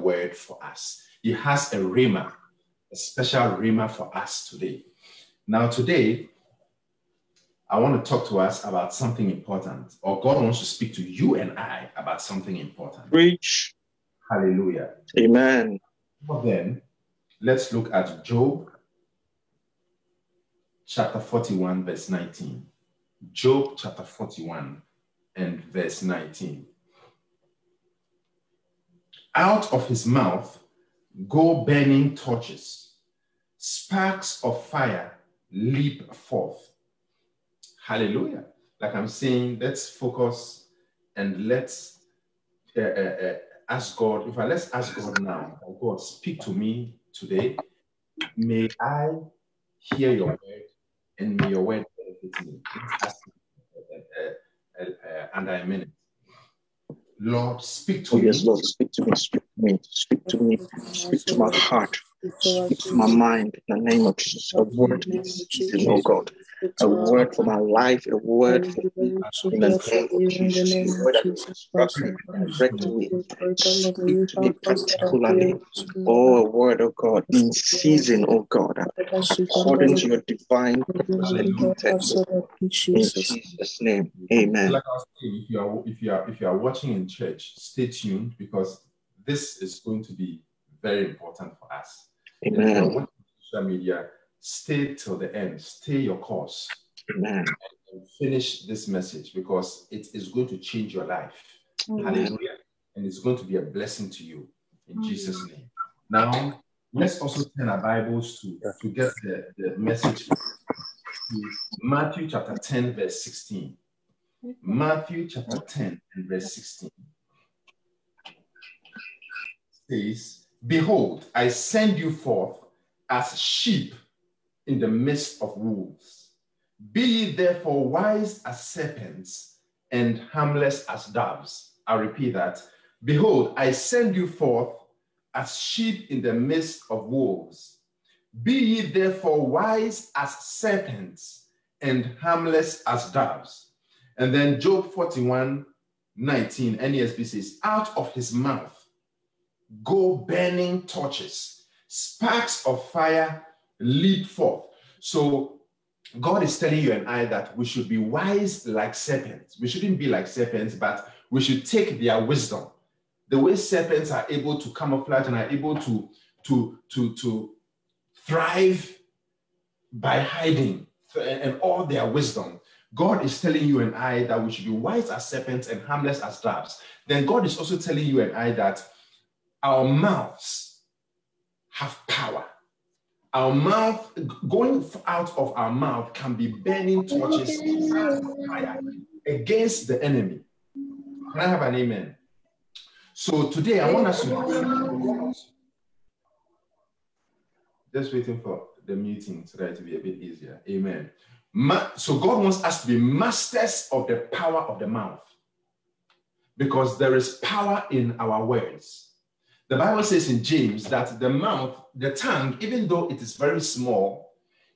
word for us. He has a rhema, a special rhema for us today. Now, today, I want to talk to us about something important, or God wants to speak to you and I about something important. Preach. Hallelujah. Amen. Well, then, let's look at Job chapter 41, verse 19. Job chapter 41 and verse 19. Out of his mouth go burning torches, sparks of fire leap forth. Hallelujah. Like I'm saying, let's focus and let's uh, uh, uh, ask God. If I let's ask God now, oh God, speak to me today. May I hear your word and may your word benefit me. Let's ask uh, under a minute. Lord, speak to Oh, me. yes, Lord, speak to me, speak to me, speak to me, speak to my heart, speak to my mind in the name of Jesus. A word is season, oh God. A word for my life, a word for me in the name of Jesus. A word that will instruct me, direct me, speak to me particularly. Oh, a word, oh God, in season, oh God, according to your divine purpose and intent, oh In Jesus' name, amen. Like I was saying, if you are if you are if you are watching in church, stay tuned because this is going to be very important for us. If you are Amen. social media, stay till the end, stay your course, Amen. and finish this message because it is going to change your life. Amen. Hallelujah. And it's going to be a blessing to you in Jesus' name. Now, let's also turn our Bibles to, to get the, the message to Matthew chapter 10, verse 16. Matthew chapter 10 and verse 16 says, Behold, I send you forth as sheep in the midst of wolves. Be ye therefore wise as serpents and harmless as doves. I repeat that. Behold, I send you forth as sheep in the midst of wolves. Be ye therefore wise as serpents and harmless as doves. And then Job 41 19, NASB says, Out of his mouth go burning torches, sparks of fire leap forth. So God is telling you and I that we should be wise like serpents. We shouldn't be like serpents, but we should take their wisdom. The way serpents are able to camouflage and are able to, to, to, to thrive by hiding and, all their wisdom. God is telling you and I that we should be wise as serpents and harmless as doves. Then God is also telling you and I that our mouths have power. Our mouth, going out of our mouth, can be burning torches against the enemy. Can I have an amen? So today I want us to just waiting for the meeting so that it be a bit easier. Amen. Ma- so God wants us to be masters of the power of the mouth because there is power in our words. The Bible says in James that the mouth, the tongue, even though it is very small,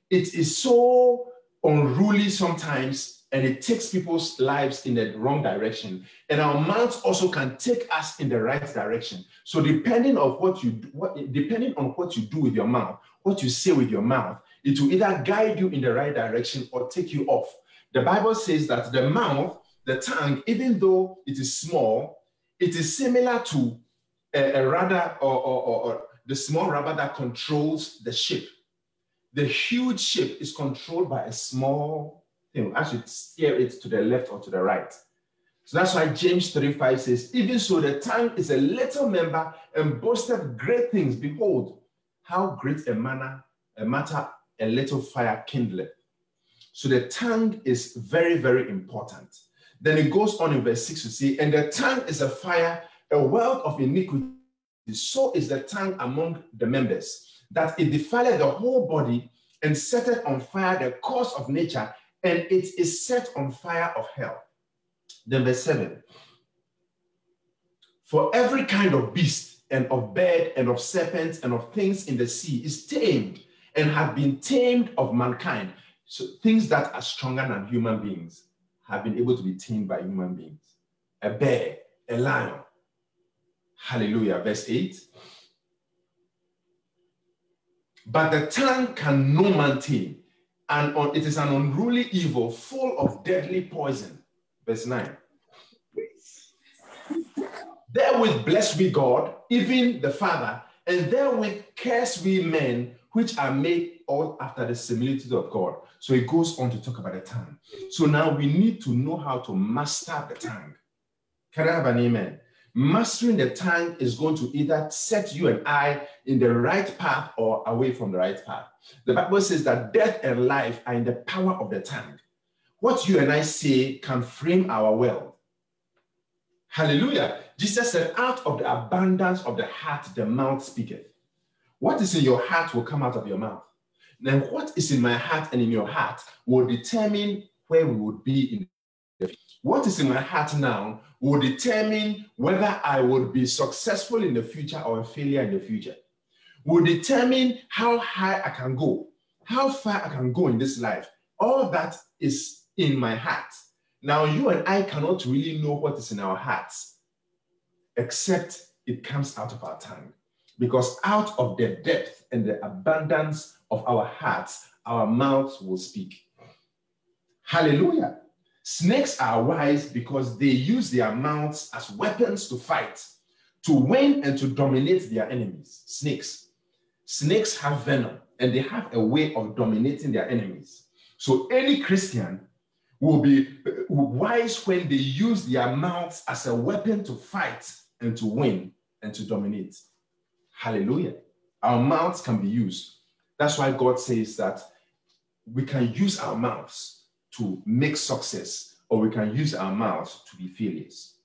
it is so unruly sometimes and it takes people's lives in the wrong direction. And our mouths also can take us in the right direction. So depending on what you do, what, depending on what you do with your mouth, what you say with your mouth, it will either guide you in the right direction or take you off. The Bible says that the mouth, the tongue, even though it is small, it is similar to a, a rudder or, or, or, or the small rubber that controls the ship. The huge ship is controlled by a small thing. I should steer it to the left or to the right. So that's why James 35 says, Even so, the tongue is a little member and boasted great things. Behold, how great a manner, a matter, a little fire kindleth. So the tongue is very, very important. Then it goes on in verse 6 to see, And the tongue is a fire, a wealth of iniquity. So is the tongue among the members, that it defileth the whole body and setteth on fire the course of nature, and it is set on fire of hell. Then verse 7 For every kind of beast and of bird and of serpent and of things in the sea is tamed and have been tamed of mankind. So things that are stronger than human beings have been able to be tamed by human beings. A bear, a lion. Hallelujah. Verse 8. But the tongue can no man tame, and it is an unruly evil full of deadly poison. Verse 9. Therewith bless we God, even the Father, and therewith curse we men, which are made all after the similitude of God. So he goes on to talk about the tongue. So now we need to know how to master the tongue. Can I have an amen? Mastering the tongue is going to either set you and I in the right path or away from the right path. The Bible says that death and life are in the power of the tongue. What you and I say can frame our world. Hallelujah. Jesus said, Out of the abundance of the heart, the mouth speaketh. What is in your heart will come out of your mouth. Then, what is in my heart and in your heart will determine where we would be in. What is in my heart now will determine whether I will be successful in the future or a failure in the future. Will determine how high I can go, how far I can go in this life. All that is in my heart. Now, you and I cannot really know what is in our hearts except it comes out of our tongue. Because out of the depth and the abundance of our hearts, our mouths will speak. Hallelujah. Snakes are wise because they use their mouths as weapons to fight, to win, and to dominate their enemies. Snakes. Snakes have venom and they have a way of dominating their enemies. So any Christian will be uh, wise when they use their mouths as a weapon to fight and to win and to dominate. Hallelujah. Our mouths can be used. That's why God says that we can use our mouths to make success, or we can use our mouths to be failures.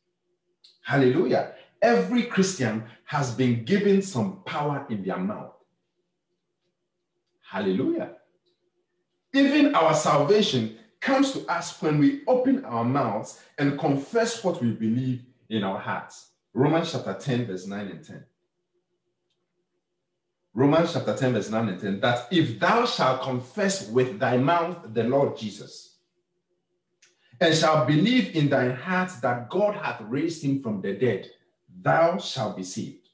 Hallelujah. Every Christian has been given some power in their mouth. Hallelujah. Even our salvation comes to us when we open our mouths and confess what we believe in our hearts. Romans chapter 10, verse 9 and 10. Romans chapter 10, verse 9 and 10, that if thou shalt confess with thy mouth the Lord Jesus, and shall believe in thine heart that God hath raised him from the dead, thou shalt be saved.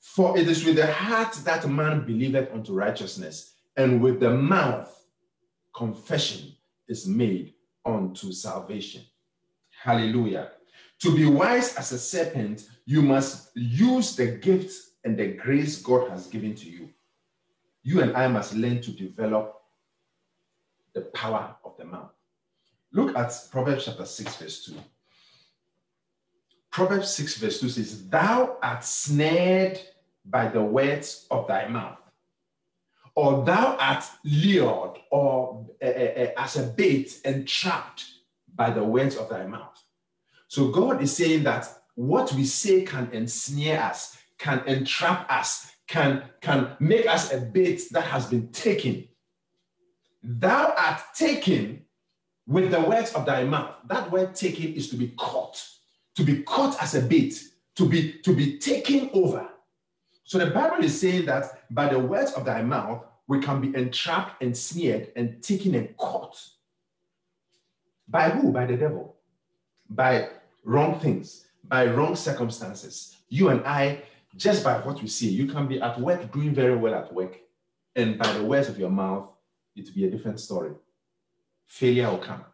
For it is with the heart that man believeth unto righteousness, and with the mouth confession is made unto salvation. Hallelujah. To be wise as a serpent, you must use the gifts and the grace God has given to you. You and I must learn to develop the power of the mouth. Look at Proverbs chapter 6, verse 2. Proverbs 6, verse 2 says, Thou art snared by the words of thy mouth, or thou art lured or uh, uh, as a bait and trapped by the words of thy mouth. So God is saying that what we say can ensnare us, can entrap us, can, can make us a bait that has been taken. Thou art taken with the words of thy mouth. That word taken is to be caught, to be caught as a bait, to be, to be taken over. So the Bible is saying that by the words of thy mouth, we can be entrapped and snared and taken and caught. By who? By the devil. By wrong things, by wrong circumstances. You and I just by what we see. You can be at work doing very well at work, and by the words of your mouth, it will be a different story. Failure will come.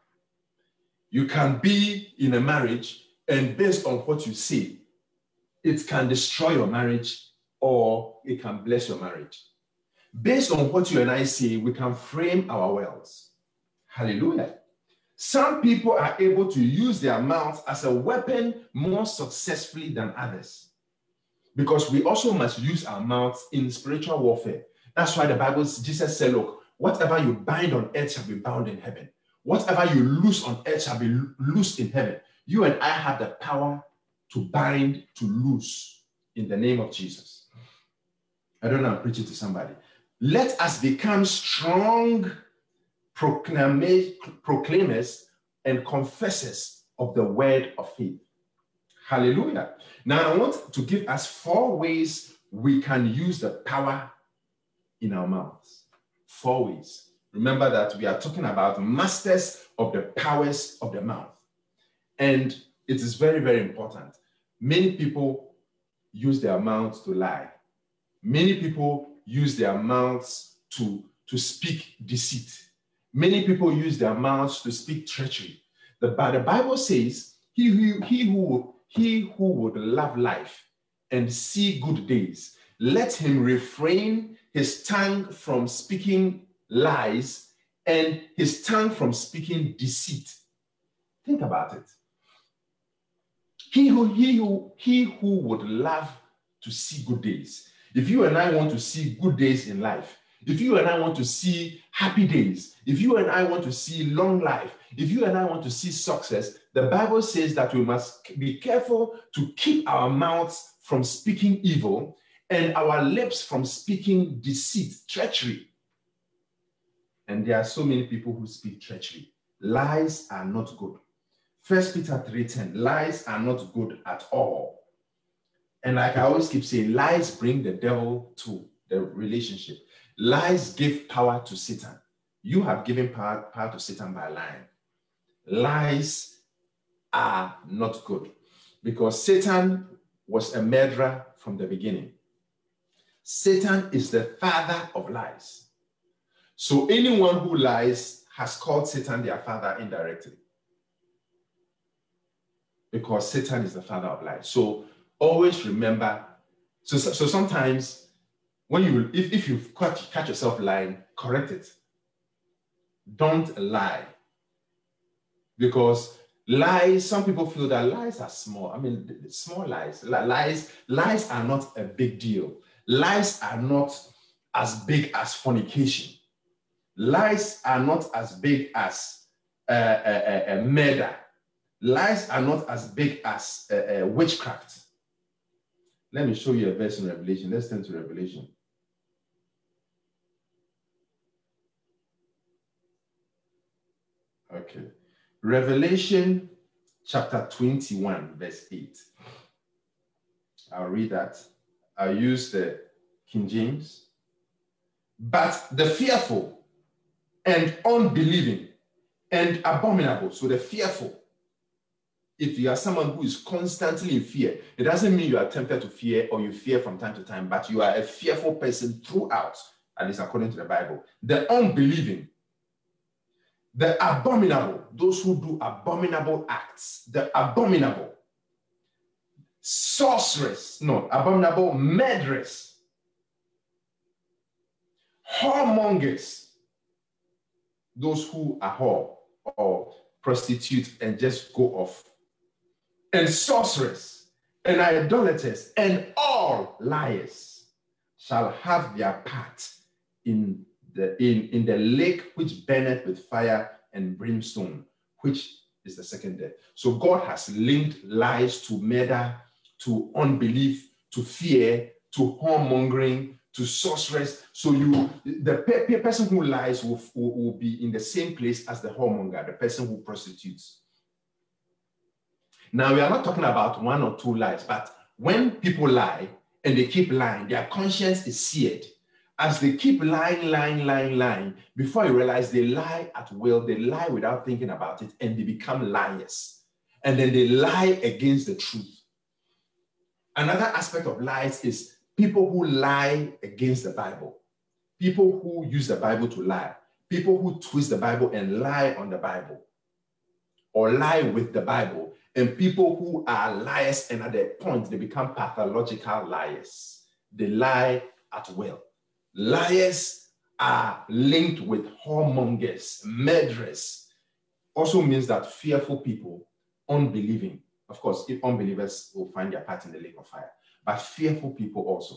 You can be in a marriage, and based on what you see, it can destroy your marriage or it can bless your marriage. Based on what you and I see, we can frame our worlds. Hallelujah. Some people are able to use their mouth as a weapon more successfully than others because we also must use our mouths in spiritual warfare. That's why the Bible, Jesus said, Look, whatever you bind on earth shall be bound in heaven. Whatever you loose on earth shall be loosed in heaven. You and I have the power to bind, to loose in the name of Jesus. I don't know, I'm preaching to somebody. Let us become strong proclaimers and confessors of the word of faith. Hallelujah. Now, I want to give us four ways we can use the power in our mouths. Four ways. Remember that we are talking about masters of the powers of the mouth. And it is very, very important. Many people use their mouths to lie. Many people use their mouths to, to speak deceit. Many people use their mouths to speak treachery. The, the Bible says, he who, he, who, he who would love life and see good days, let him refrain his tongue from speaking lies and his tongue from speaking deceit. Think about it. He who, he who, he who would love to see good days. If you and I want to see good days in life, if you and I want to see happy days, if you and I want to see long life, if you and I want to see success, the Bible says that we must be careful to keep our mouths from speaking evil and our lips from speaking deceit, treachery. And there are so many people who speak treachery. Lies are not good. First Peter 3:10, lies are not good at all. And like I always keep saying, lies bring the devil to the relationship. Lies give power to Satan. You have given power, power to Satan by lying. Lies are not good because Satan was a murderer from the beginning. Satan is the father of lies. So anyone who lies has called Satan their father indirectly. Because Satan is the father of lies. So always remember. So, so sometimes when you if, if you catch, catch yourself lying, correct it. Don't lie. Because lies, some people feel that lies are small. I mean, small lies. Lies, lies are not a big deal. Lies are not as big as fornication. Lies are not as big as a uh, uh, uh, murder. Lies are not as big as witchcraft. Let me show you a verse in Revelation. Let's turn to Revelation. Okay. Revelation chapter 21, verse 8. I'll read that. I'll use the King James. But the fearful and unbelieving and abominable, so the fearful, if you are someone who is constantly in fear, it doesn't mean you are tempted to fear or you fear from time to time, but you are a fearful person throughout, at least according to the Bible. The unbelieving, the abominable, those who do abominable acts, the abominable, sorceress, no, abominable murderers, whoremongers, those who are whore or prostitute and just go off. And sorcerers and idolaters and all liars shall have their part in the in, in the lake which burneth with fire and brimstone, which is the second death. So God has linked lies to murder, to unbelief, to fear, to whoremongering, to sorcerers. So you, the pe- person who lies will, will, will, be in the same place as the whoremonger, the person who prostitutes. Now, we are not talking about one or two lies, but when people lie and they keep lying, their conscience is seared. As they keep lying, lying, lying, lying, before you realize they lie at will, they lie without thinking about it, and they become liars. And then they lie against the truth. Another aspect of lies is people who lie against the Bible, people who use the Bible to lie, people who twist the Bible and lie on the Bible, or lie with the Bible and people who are liars and at the point they become pathological liars. They lie at will. Liars are linked with whoremongers, murderers. Also means that fearful people, unbelieving. Of course, if unbelievers will find their part in the lake of fire, but fearful people also.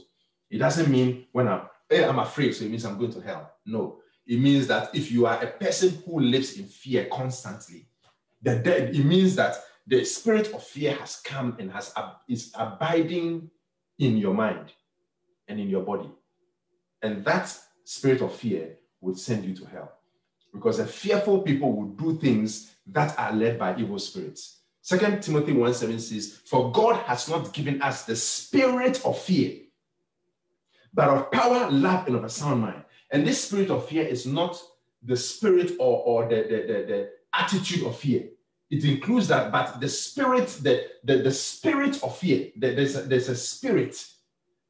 It doesn't mean when I'm, hey, I'm afraid, so it means I'm going to hell. No, it means that if you are a person who lives in fear constantly, the dead, it means that the spirit of fear has come and has is abiding in your mind and in your body. And that spirit of fear will send you to hell. Because the fearful people will do things that are led by evil spirits. Second Timothy 1 7 says, For God has not given us the spirit of fear, but of power, love, and of a sound mind. And this spirit of fear is not the spirit or, or the, the, the, the attitude of fear. It includes that, but the spirit, the, the, the spirit of fear, there's a, there's a spirit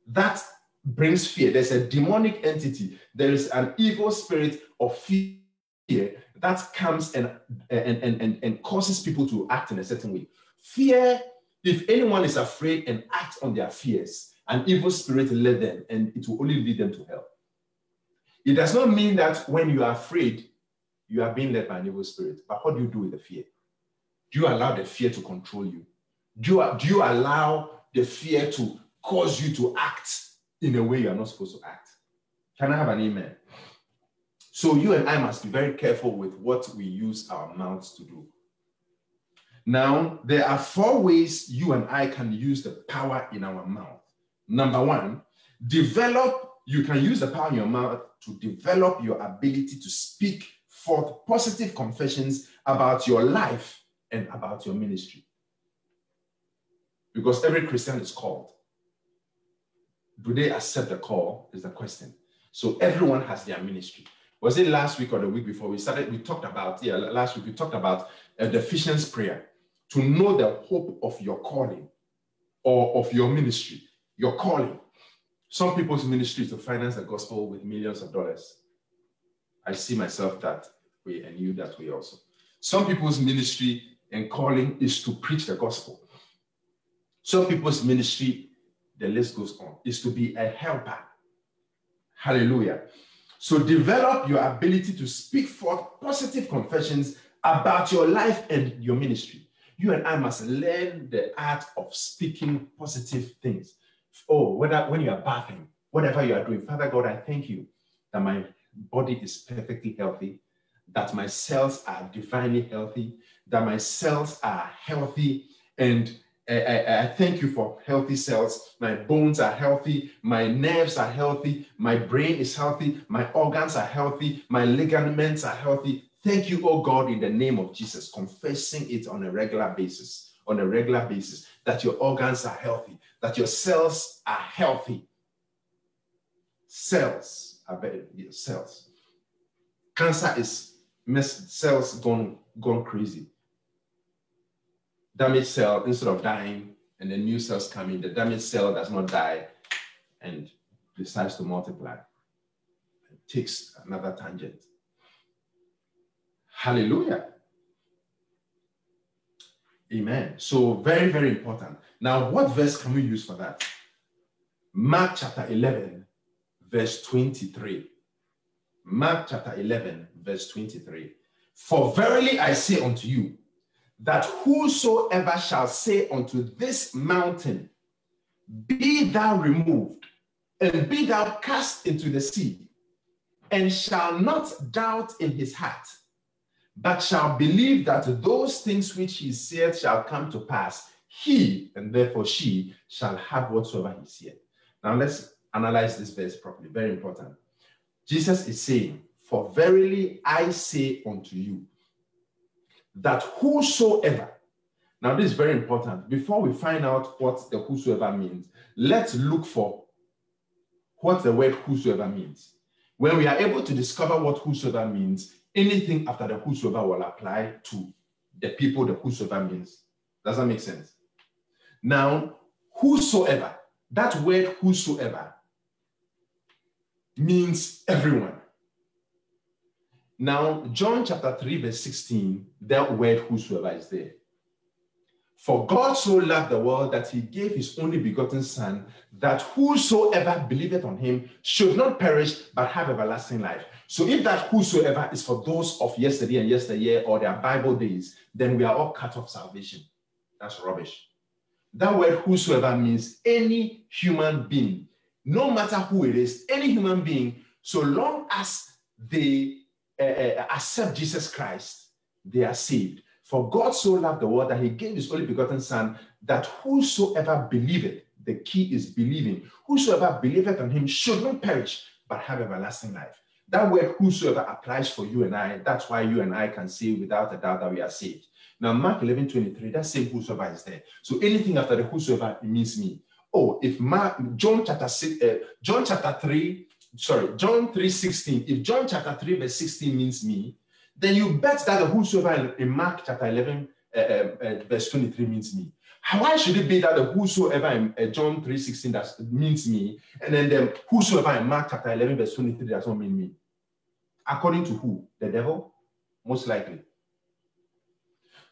that brings fear. There's a demonic entity. There is an evil spirit of fear that comes and, and, and, and, and causes people to act in a certain way. Fear, if anyone is afraid and acts on their fears, an evil spirit led them and it will only lead them to hell. It does not mean that when you are afraid, you are being led by an evil spirit. But what do you do with the fear? Do you allow the fear to control you? Do you, do you allow the fear to cause you to act in a way you are not supposed to act? Can I have an amen? So you and I must be very careful with what we use our mouths to do. Now, there are four ways you and I can use the power in our mouth. Number one, develop, you can use the power in your mouth to develop your ability to speak forth positive confessions about your life and about your ministry. Because every Christian is called. Do they accept the call? Is the question. So everyone has their ministry. Was it last week or the week before we started? We talked about, yeah, last week we talked about uh, the Ephesians prayer to know the hope of your calling or of your ministry, your calling. Some people's ministry is to finance the gospel with millions of dollars. I see myself that way and you that way also. Some people's ministry and calling is to preach the gospel. Some people's ministry, the list goes on, is to be a helper. Hallelujah. So develop your ability to speak forth positive confessions about your life and your ministry. You and I must learn the art of speaking positive things. Oh, whether when you are bathing, whatever you are doing, Father God, I thank you that my body is perfectly healthy, that my cells are divinely healthy, that my cells are healthy, and I, I, thank you for healthy cells. My bones are healthy, my nerves are healthy, my brain is healthy, my organs are healthy, my ligaments are healthy. Thank you, oh God, in the name of Jesus, confessing it on a regular basis, on a regular basis, that your organs are healthy, that your cells are healthy. Cells are better, cells. Cancer is cells gone, gone crazy. Damaged cell, instead of dying, and then new cells come in, the damaged cell does not die and decides to multiply. It takes another tangent. Hallelujah. Amen. So, very, very important. Now, what verse can we use for that? Mark chapter 11, verse 23. Mark chapter 11, verse 23. For verily I say unto you, that whosoever shall say unto this mountain, Be thou removed, and be thou cast into the sea, and shall not doubt in his heart, but shall believe that those things which he saith shall come to pass, he and therefore she shall have whatsoever he saith. Now let's analyze this verse properly. Very important. Jesus is saying, For verily I say unto you, that whosoever, now this is very important. Before we find out what the whosoever means, let's look for what the word whosoever means. When we are able to discover what whosoever means, anything after the whosoever will apply to the people the whosoever means. Does that make sense? Now, whosoever, that word whosoever means everyone. Now, John chapter 3, verse 16, that word whosoever is there. For God so loved the world that he gave his only begotten Son, that whosoever believeth on him should not perish but have everlasting life. So, if that whosoever is for those of yesterday and yesteryear or their Bible days, then we are all cut off salvation. That's rubbish. That word whosoever means any human being no matter who it is, any human being, so long as they uh, accept Jesus Christ, they are saved. For God so loved the world that he gave his only begotten Son, that whosoever believeth, the key is believing, whosoever believeth on him should not perish, but have everlasting life. That word whosoever applies for you and I. That's why you and I can say without a doubt that we are saved. Now, Mark 11 23, that same whosoever is there. So anything after the whosoever, means me oh, if Mark, John chapter six, uh, John chapter three, sorry, John three sixteen. If John chapter three verse sixteen means me, then you bet that the whosoever in Mark chapter eleven uh, uh, verse 23 means me? Why should it be that the whosoever in uh, John 3:16 that means me, and then the whosoever in Mark chapter 11, verse 23 does not mean me? According to who? The devil? Most likely.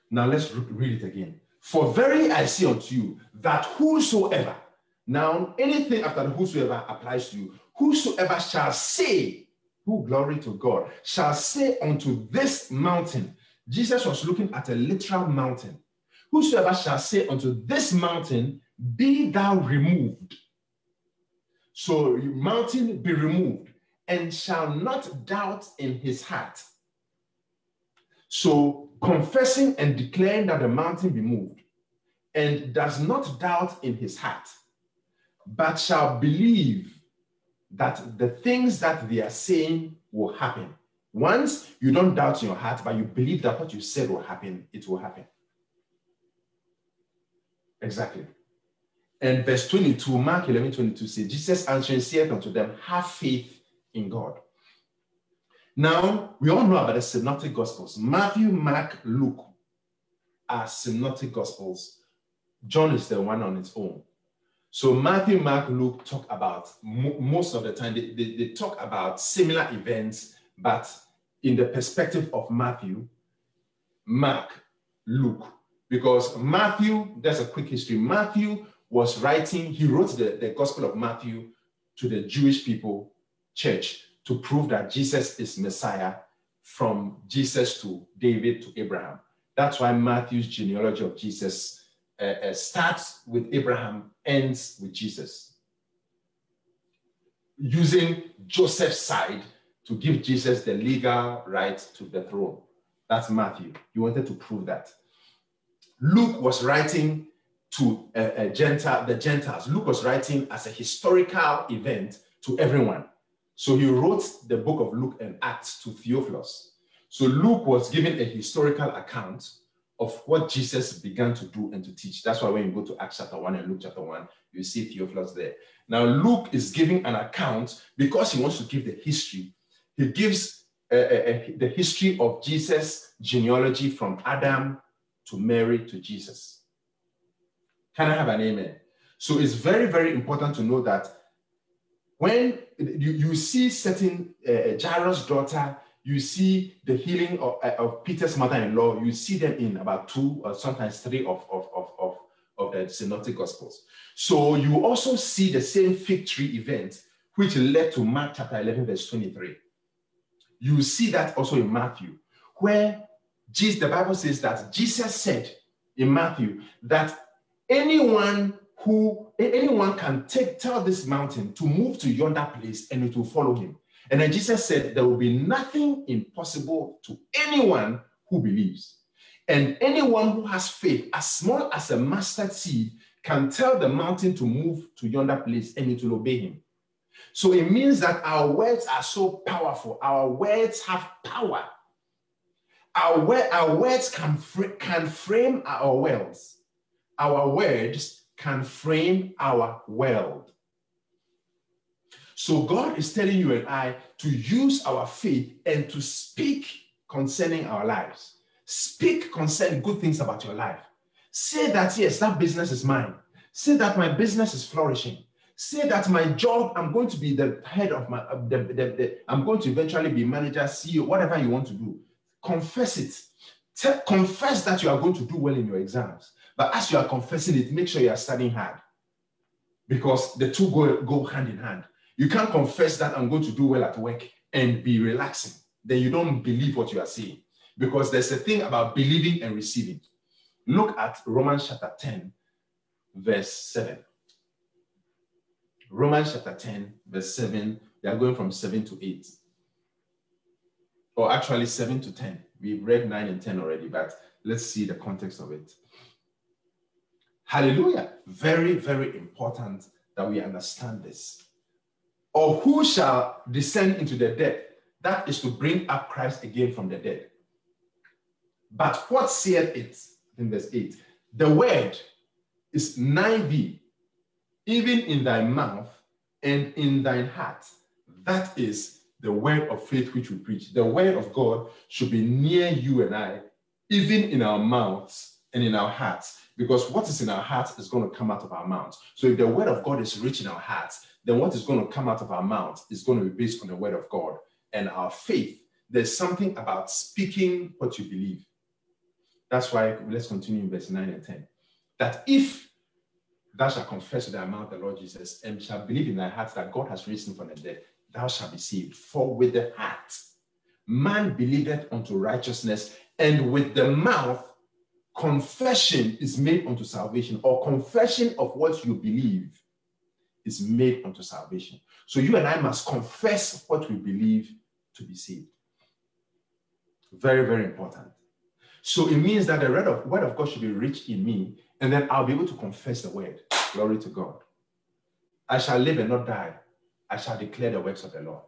Now let's read it again. For very I say unto you that whosoever, now anything after whosoever applies to you, whosoever shall say, who glory to God, shall say unto this mountain. Jesus was looking at a literal mountain. Whosoever shall say unto this mountain, be thou removed. So, mountain be removed, and shall not doubt in his heart. So, confessing and declaring that the mountain be moved, and does not doubt in his heart, but shall believe that the things that they are saying will happen. Once you don't doubt in your heart, but you believe that what you said will happen, it will happen. Exactly. And verse 22, Mark 11 22 says, Jesus answering saith unto them, Have faith in God. Now, we all know about the synoptic gospels. Matthew, Mark, Luke are synoptic gospels. John is the one on its own. So Matthew, Mark, Luke talk about most of the time, they, they, they talk about similar events, but in the perspective of Matthew, Mark, Luke. Because Matthew, that's a quick history. Matthew was writing, he wrote the, the Gospel of Matthew to the Jewish people church to prove that Jesus is Messiah from Jesus to David to Abraham. That's why Matthew's genealogy of Jesus uh, uh, starts with Abraham, ends with Jesus. Using Joseph's side to give Jesus the legal right to the throne. That's Matthew. He wanted to prove that. Luke was writing to a, a Gentile, the Gentiles. Luke was writing as a historical event to everyone. So he wrote the book of Luke and Acts to Theophilus. So Luke was giving a historical account of what Jesus began to do and to teach. That's why when you go to Acts chapter 1 and Luke chapter 1, you see Theophilus there. Now, Luke is giving an account because he wants to give the history. He gives uh, uh, the history of Jesus' genealogy from Adam to Mary to Jesus. Can I have an amen? So it's very, very important to know that when you, you see certain uh, Jairus' daughter, you see the healing of, uh, of Peter's mother-in-law, you see them in about two or sometimes three of, of, of, of, of the synoptic gospels. So you also see the same fig tree event, which led to Mark chapter 11, verse 23. You see that also in Matthew, where Jesus, the Bible says that Jesus said in Matthew that anyone who anyone can take tell this mountain to move to yonder place and it will follow him. And then Jesus said there will be nothing impossible to anyone who believes. And anyone who has faith, as small as a mustard seed, can tell the mountain to move to yonder place and it will obey him. So it means that our words are so powerful. Our words have power. Our, our words can, fr- can frame our worlds. Our words can frame our world. So God is telling you and I to use our faith and to speak concerning our lives. Speak concerning good things about your life. Say that, yes, that business is mine. Say that my business is flourishing. Say that my job, I'm going to be the head of my, uh, the, the, the, I'm going to eventually be manager, CEO, whatever you want to do. Confess it. Confess that you are going to do well in your exams. But as you are confessing it, make sure you are studying hard because the two go, go hand in hand. You can't confess that I'm going to do well at work and be relaxing. Then you don't believe what you are saying because there's a thing about believing and receiving. Look at Romans chapter 10, verse 7. Romans chapter 10, verse 7. We are going from 7 to 8. Or actually 7 to 10. We've read 9 and 10 already, but let's see the context of it. Hallelujah. Very, very important that we understand this. Or who shall descend into the dead? That is to bring up Christ again from the dead. But what saith it in verse 8? The word is nigh thee, even in thy mouth and in thine heart. That is the word of faith which we preach. The word of God should be near you and I, even in our mouths and in our hearts. Because what is in our hearts is going to come out of our mouths. So if the word of God is rich in our hearts, then what is going to come out of our mouths is going to be based on the word of God and our faith. There's something about speaking what you believe. That's why let's continue in verse 9 and 10. That if thou shalt confess with thy mouth the Lord Jesus and shalt believe in thy heart that God has risen from the dead, thou shalt be saved. For with the heart man believeth unto righteousness, and with the mouth confession is made unto salvation, or confession of what you believe is made unto salvation. So you and I must confess what we believe to be saved. Very, very important. So it means that the word of, God should be rich in me, and then I'll be able to confess the word. Glory to God. I shall live and not die. I shall declare the works of the Lord.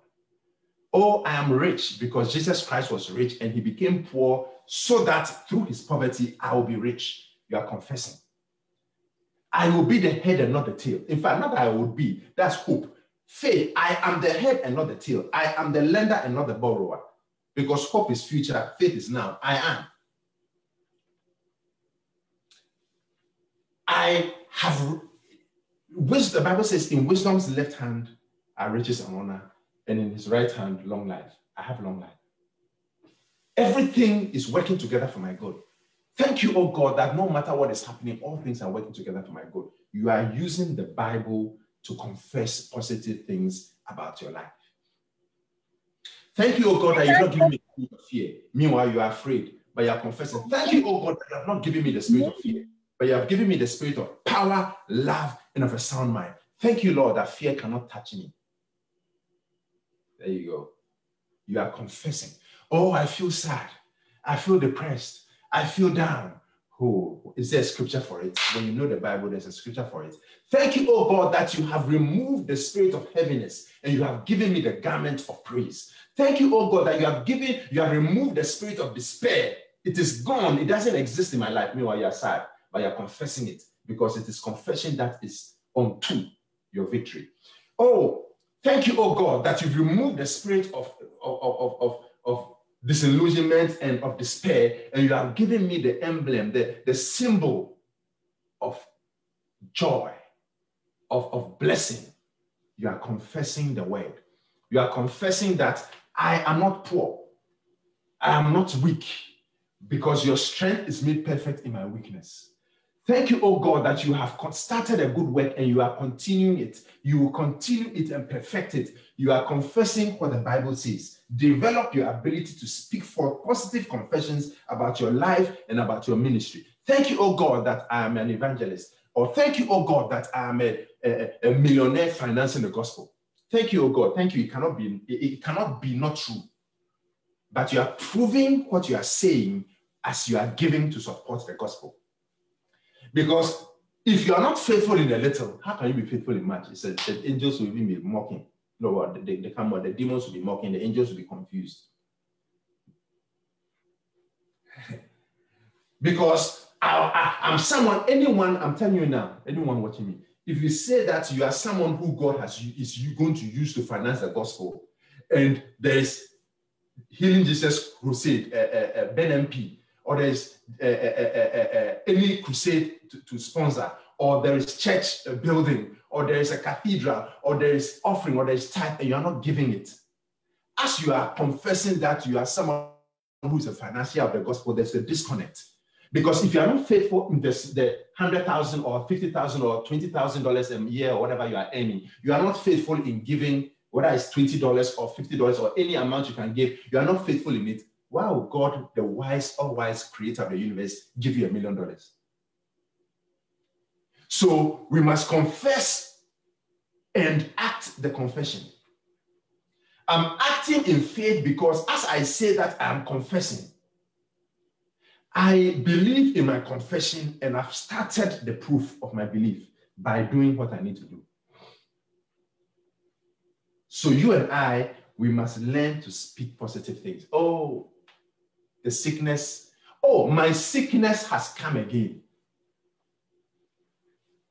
Oh, I am rich because Jesus Christ was rich and he became poor so that through his poverty I will be rich. You are confessing. I will be the head and not the tail. In fact, not I will be, that's hope. Faith, I am the head and not the tail. I am the lender and not the borrower. Because hope is future, faith is now. I am. I have wisdom. The Bible says, in wisdom's left hand are riches and honor, and in his right hand, long life. I have long life. Everything is working together for my good. Thank you, oh God, that no matter what is happening, all things are working together for my good. You are using the Bible to confess positive things about your life. Thank you, oh God, that you've not given me the spirit of fear. Meanwhile, you are afraid, but you are confessing. Thank you, oh God, that you have not given me the spirit of fear, but you have given me the spirit of power, love, and of a sound mind. Thank you, Lord, that fear cannot touch me. There you go. You are confessing. Oh, I feel sad. I feel depressed. I feel down. Oh, is there a scripture for it? When you know the Bible, there's a scripture for it. Thank you, oh God, that you have removed the spirit of heaviness and you have given me the garment of praise. Thank you, oh God, that you have given, you have removed the spirit of despair. It is gone. It doesn't exist in my life. Meanwhile, you're sad, but you're confessing it because it is confession that is unto your victory. Oh, thank you, oh God, that you've removed the spirit of, of, of, of, of disillusionment and of despair, and you have given me the emblem, the, the symbol of joy, of, of blessing. You are confessing the word. You are confessing that I am not poor. I am not weak because your strength is made perfect in my weakness. Thank you, oh God, that you have started a good work and you are continuing it. You will continue it and perfect it. You are confessing what the Bible says. Develop your ability to speak for positive confessions about your life and about your ministry. Thank you, oh God, that I am an evangelist. Or thank you, oh God, that I am a, a, a millionaire financing the gospel. Thank you, oh God. Thank you. It cannot be, it cannot be not true. But you are proving what you are saying as you are giving to support the gospel. Because if you are not faithful in a little, how can you be faithful in much? It says the angels will be mocking. No, what they, they come the demons will be mocking, the angels will be confused. because I, I, am someone, anyone, I'm telling you now, anyone watching me, if you say that you are someone who God has is you going to use to finance the gospel, and there is Healing Jesus Crusade, uh, uh, uh, Ben MP, or there is uh, any crusade to, to, sponsor, or there is church building, or there is a cathedral, or there is offering, or there is tithe, and you are not giving it. As you are confessing that you are someone who is a financier of the gospel, there's a disconnect. Because if you are not faithful in this, the hundred thousand or fifty thousand or twenty thousand dollars a year or whatever you are earning, you are not faithful in giving, whether it's twenty dollars or fifty dollars or any amount you can give. You are not faithful in it why would God, the wise, all wise creator of the universe, give you a million dollars? So we must confess and act the confession. I'm acting in faith because as I say that, I'm confessing. I believe in my confession and I've started the proof of my belief by doing what I need to do. So you and I, we must learn to speak positive things. Oh, the sickness. Oh, my sickness has come again.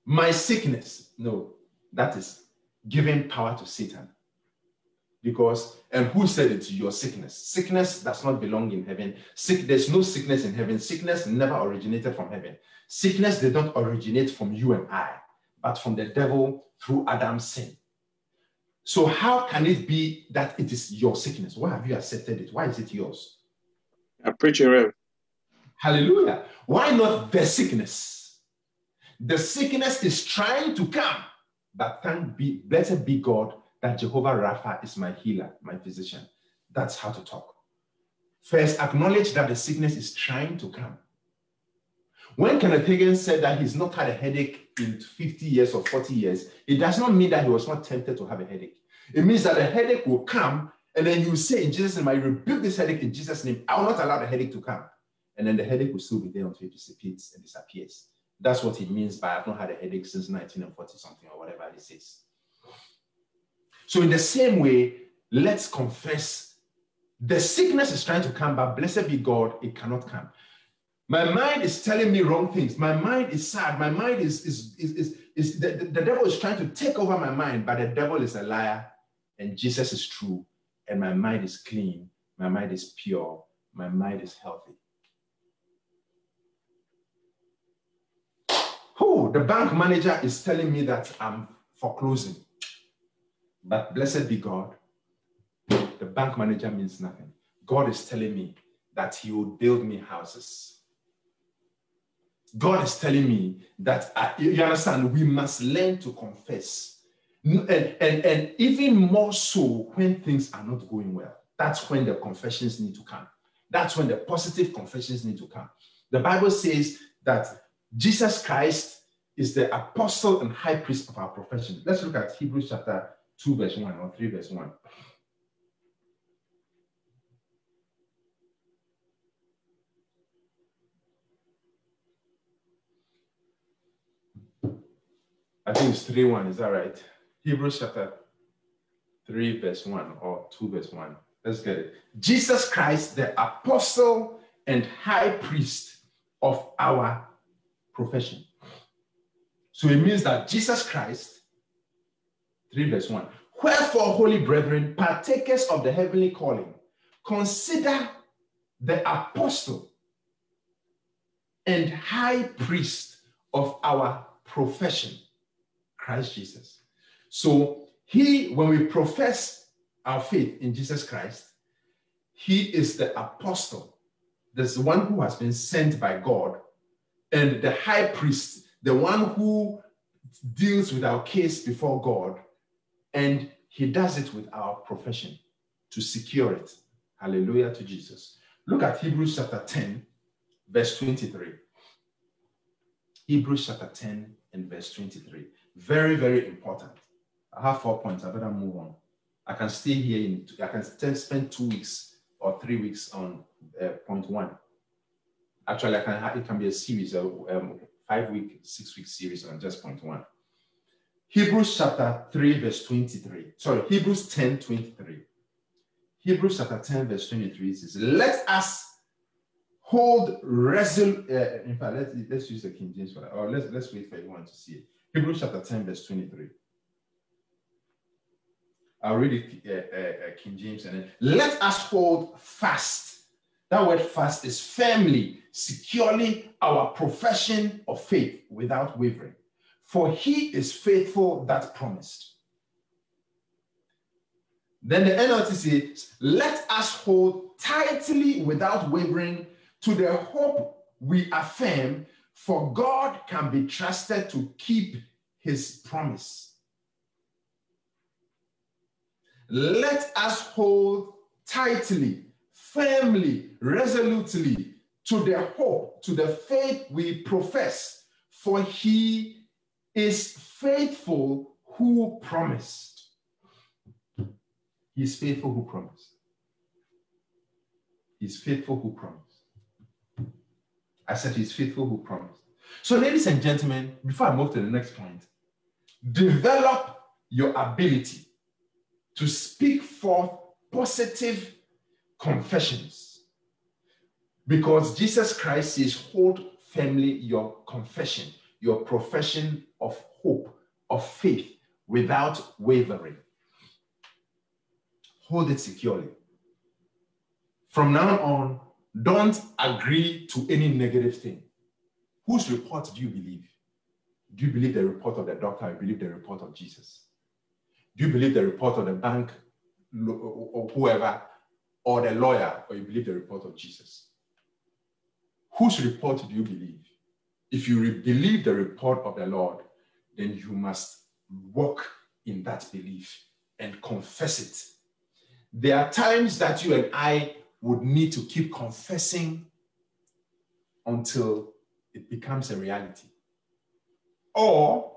My sickness. No, that is giving power to Satan. Because, and who said it? Your sickness. Sickness does not belong in heaven. Sick, there's no sickness in heaven. Sickness never originated from heaven. Sickness did not originate from you and I, but from the devil through Adam's sin. So, how can it be that it is your sickness? Why have you accepted it? Why is it yours? I preach it. Hallelujah. Why not the sickness? The sickness is trying to come, but thank be blessed be God that Jehovah Rapha is my healer, my physician. That's how to talk. First, acknowledge that the sickness is trying to come. When Kenneth Hagin said that he's not had a headache in 50 years or 40 years, it does not mean that he was not tempted to have a headache. It means that a headache will come, and then you say in Jesus' name, I rebuke this headache in Jesus' name. I will not allow the headache to come. And then the headache will still be there until it dissipates and disappears. That's what he means by I've not had a headache since 1940 something or whatever he says. So, in the same way, let's confess the sickness is trying to come, but blessed be God, it cannot come. My mind is telling me wrong things. My mind is sad. My mind is, is, is, is, is the, the devil is trying to take over my mind, but the devil is a liar and Jesus is true. And my mind is clean. My mind is pure. My mind is healthy. Who? The bank manager is telling me that I'm foreclosing. But blessed be God, the bank manager means nothing. God is telling me that He will build me houses. God is telling me that, I, you understand, we must learn to confess. And, and, and even more so when things are not going well. That's when the confessions need to come. That's when the positive confessions need to come. The Bible says that Jesus Christ is the apostle and high priest of our profession. Let's look at Hebrews chapter 2 verse 1 or 3 verse 1. I think it's 3 1, is that right? Hebrews chapter 3 verse 1 or 2 verse 1. Let's get it. Jesus Christ, the apostle and high priest of our profession. So it means that Jesus Christ 3 verse 1. Wherefore, holy brethren, partakers of the heavenly calling, consider the apostle and high priest of our profession, Christ Jesus. So, he, when we profess our faith in Jesus Christ, he is the apostle, There's the one who has been sent by God, and the high priest, the one who deals with our case before God and he does it with our profession to secure it. Hallelujah to Jesus. Look at Hebrews chapter 10, verse 23. Hebrews chapter 10 and verse 23. Very, very important. I have four points. I better move on. I can stay here in, I can spend two weeks or three weeks on uh, point one. Actually, I can have, it can be a series, a um, five week, six week series on just point one. Hebrews chapter 3, verse 23. Sorry, Hebrews 10, 23. Hebrews chapter 10, verse 23 says, Let us hold resolute. Uh, in fact, let's, let's use the King James for that. Or let's, let's wait for everyone to see it. Hebrews chapter 10, verse 23. I'll read it, uh, uh, uh, King James, and then let us hold fast. That word fast is firmly, securely our profession of faith without wavering for he is faithful that promised. Then the NLT says, Let us hold tightly without wavering to the hope we affirm, for God can be trusted to keep his promise. Let us hold tightly, firmly, resolutely to the hope, to the faith we profess, for he is faithful who promised. He is faithful who promised. He's faithful who promised. I said he's faithful who promised. So, ladies and gentlemen, before I move to the next point, develop your ability to speak forth positive confessions. Because Jesus Christ says, hold firmly your confession your profession of hope, of faith, without wavering. hold it securely. From now on, don't agree to any negative thing. Whose report do you believe? Do you believe the report of the doctor or believe the report of Jesus? Do you believe the report of the bank or whoever or the lawyer or you believe the report of Jesus? Whose report do you believe? If you believe the report of the Lord, then you must walk in that belief and confess it. There are times that you and I would need to keep confessing until it becomes a reality. Or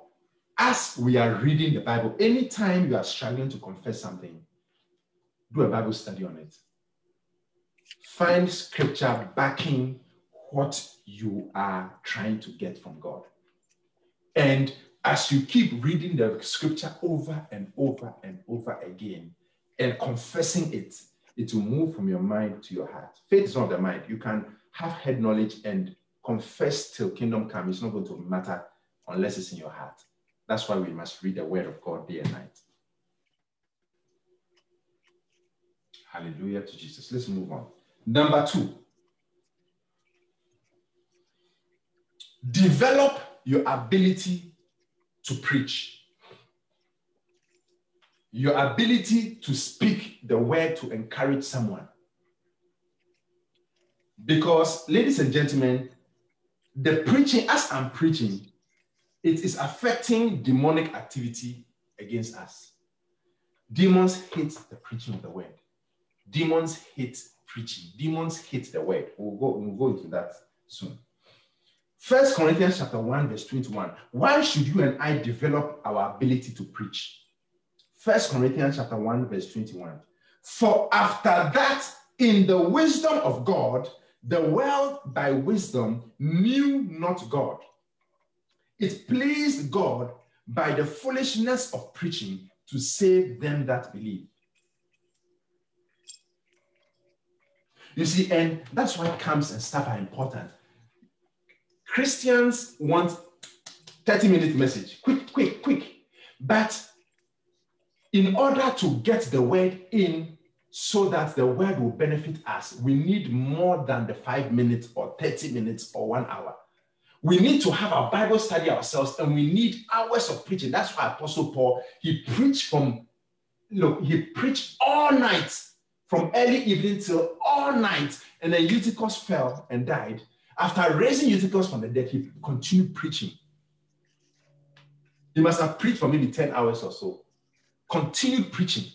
as we are reading the Bible, anytime you are struggling to confess something, do a Bible study on it. Find scripture backing what you are trying to get from God. And as you keep reading the scripture over and over and over again and confessing it, it will move from your mind to your heart. Faith is not the mind. You can have head knowledge and confess till kingdom come. It's not going to matter unless it's in your heart. That's why we must read the word of God day and night. Hallelujah to Jesus. Let's move on. Number two, develop your ability to preach. Your ability to speak the word to encourage someone. Because, ladies and gentlemen, the preaching, as I'm preaching, it is affecting demonic activity against us. Demons hate the preaching of the word. Demons hate preaching. Demons hate the word. We'll go, we'll go into that soon. First Corinthians chapter 1, verse 21. Why should you and I develop our ability to preach? First Corinthians chapter 1, verse 21. For after that, in the wisdom of God, the world by wisdom knew not God. It pleased God by the foolishness of preaching to save them that believe. You see, and that's why camps and stuff are important. Christians want 30 minute message, quick, quick, quick. But in order to get the word in so that the word will benefit us, we need more than the five minutes or 30 minutes or one hour. We need to have our Bible study ourselves and we need hours of preaching. That's why Apostle Paul, he preached from, know, he preached all night, from early evening till all night. And then Eutychus fell and died. After raising Eutychus from the dead, he continued preaching. He must have preached for maybe 10 hours or so. Continued preaching.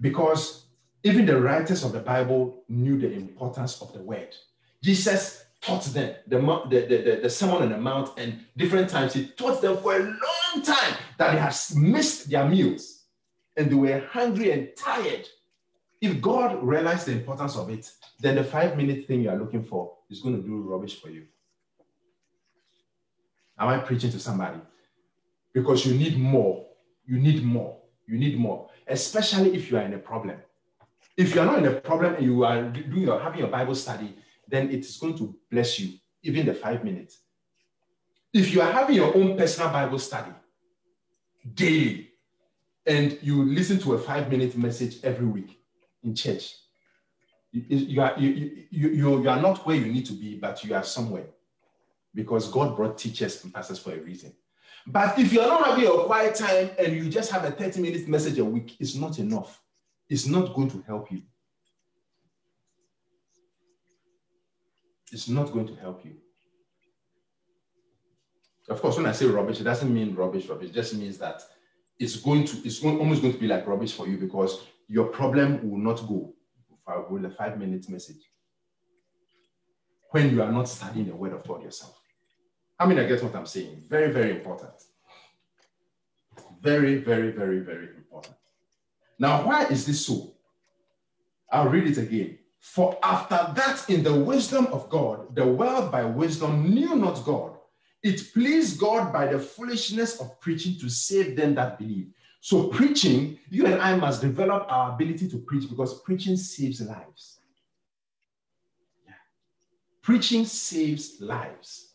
Because even the writers of the Bible knew the importance of the word. Jesus taught them the, the, the, the Sermon on the Mount, and different times he taught them for a long time that they had missed their meals and they were hungry and tired. If God realized the importance of it, then the five minute thing you are looking for is going to do rubbish for you. Am I preaching to somebody? Because you need more. You need more. You need more, especially if you are in a problem. If you are not in a problem and you are doing your having your Bible study, then it is going to bless you, even the five minutes. If you are having your own personal Bible study daily, and you listen to a five minute message every week in church, you, are, you, you, you, you are not where you need to be, but you are somewhere because God brought teachers and pastors for a reason. But if you're not having a quiet time and you just have a 30 minute message a week, it's not enough. It's not going to help you. It's not going to help you. Of course, when I say rubbish, it doesn't mean rubbish, rubbish. It just means that it's going to, it's almost going to be like rubbish for you because your problem will not go with a five minute message when you are not studying the word of God yourself. I mean, I get what I'm saying. Very, very important. Very, very, very, very important. Now, why is this so? I'll read it again. For after that, in the wisdom of God, the world by wisdom knew not God. It pleased God by the foolishness of preaching to save them that believe. So, preaching, you and I must develop our ability to preach because preaching saves lives. Yeah. Preaching saves lives.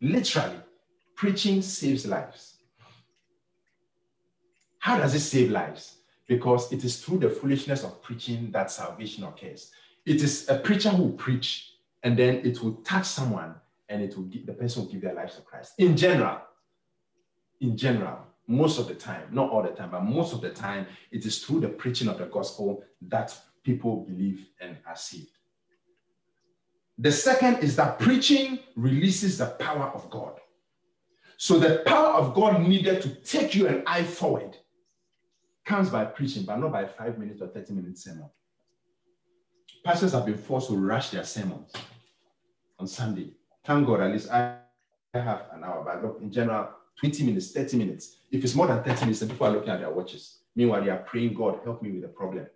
Literally, preaching saves lives. How does it save lives? because it is through the foolishness of preaching that salvation occurs. It is a preacher who preach and then it will touch someone and it will give, the person will give their lives to Christ. In general, in general, most of the time, not all the time, but most of the time, it is through the preaching of the gospel that people believe and are saved. The second is that preaching releases the power of God. So the power of God needed to take you and I forward comes by preaching, but not by five minutes or 30 minutes sermon. Pastors have been forced to rush their sermons on Sunday. Thank God, at least I have an hour, but in general, 20 minutes, 30 minutes. If it's more than 30 minutes, then people are looking at their watches. Meanwhile, they are praying, God, help me with the problem.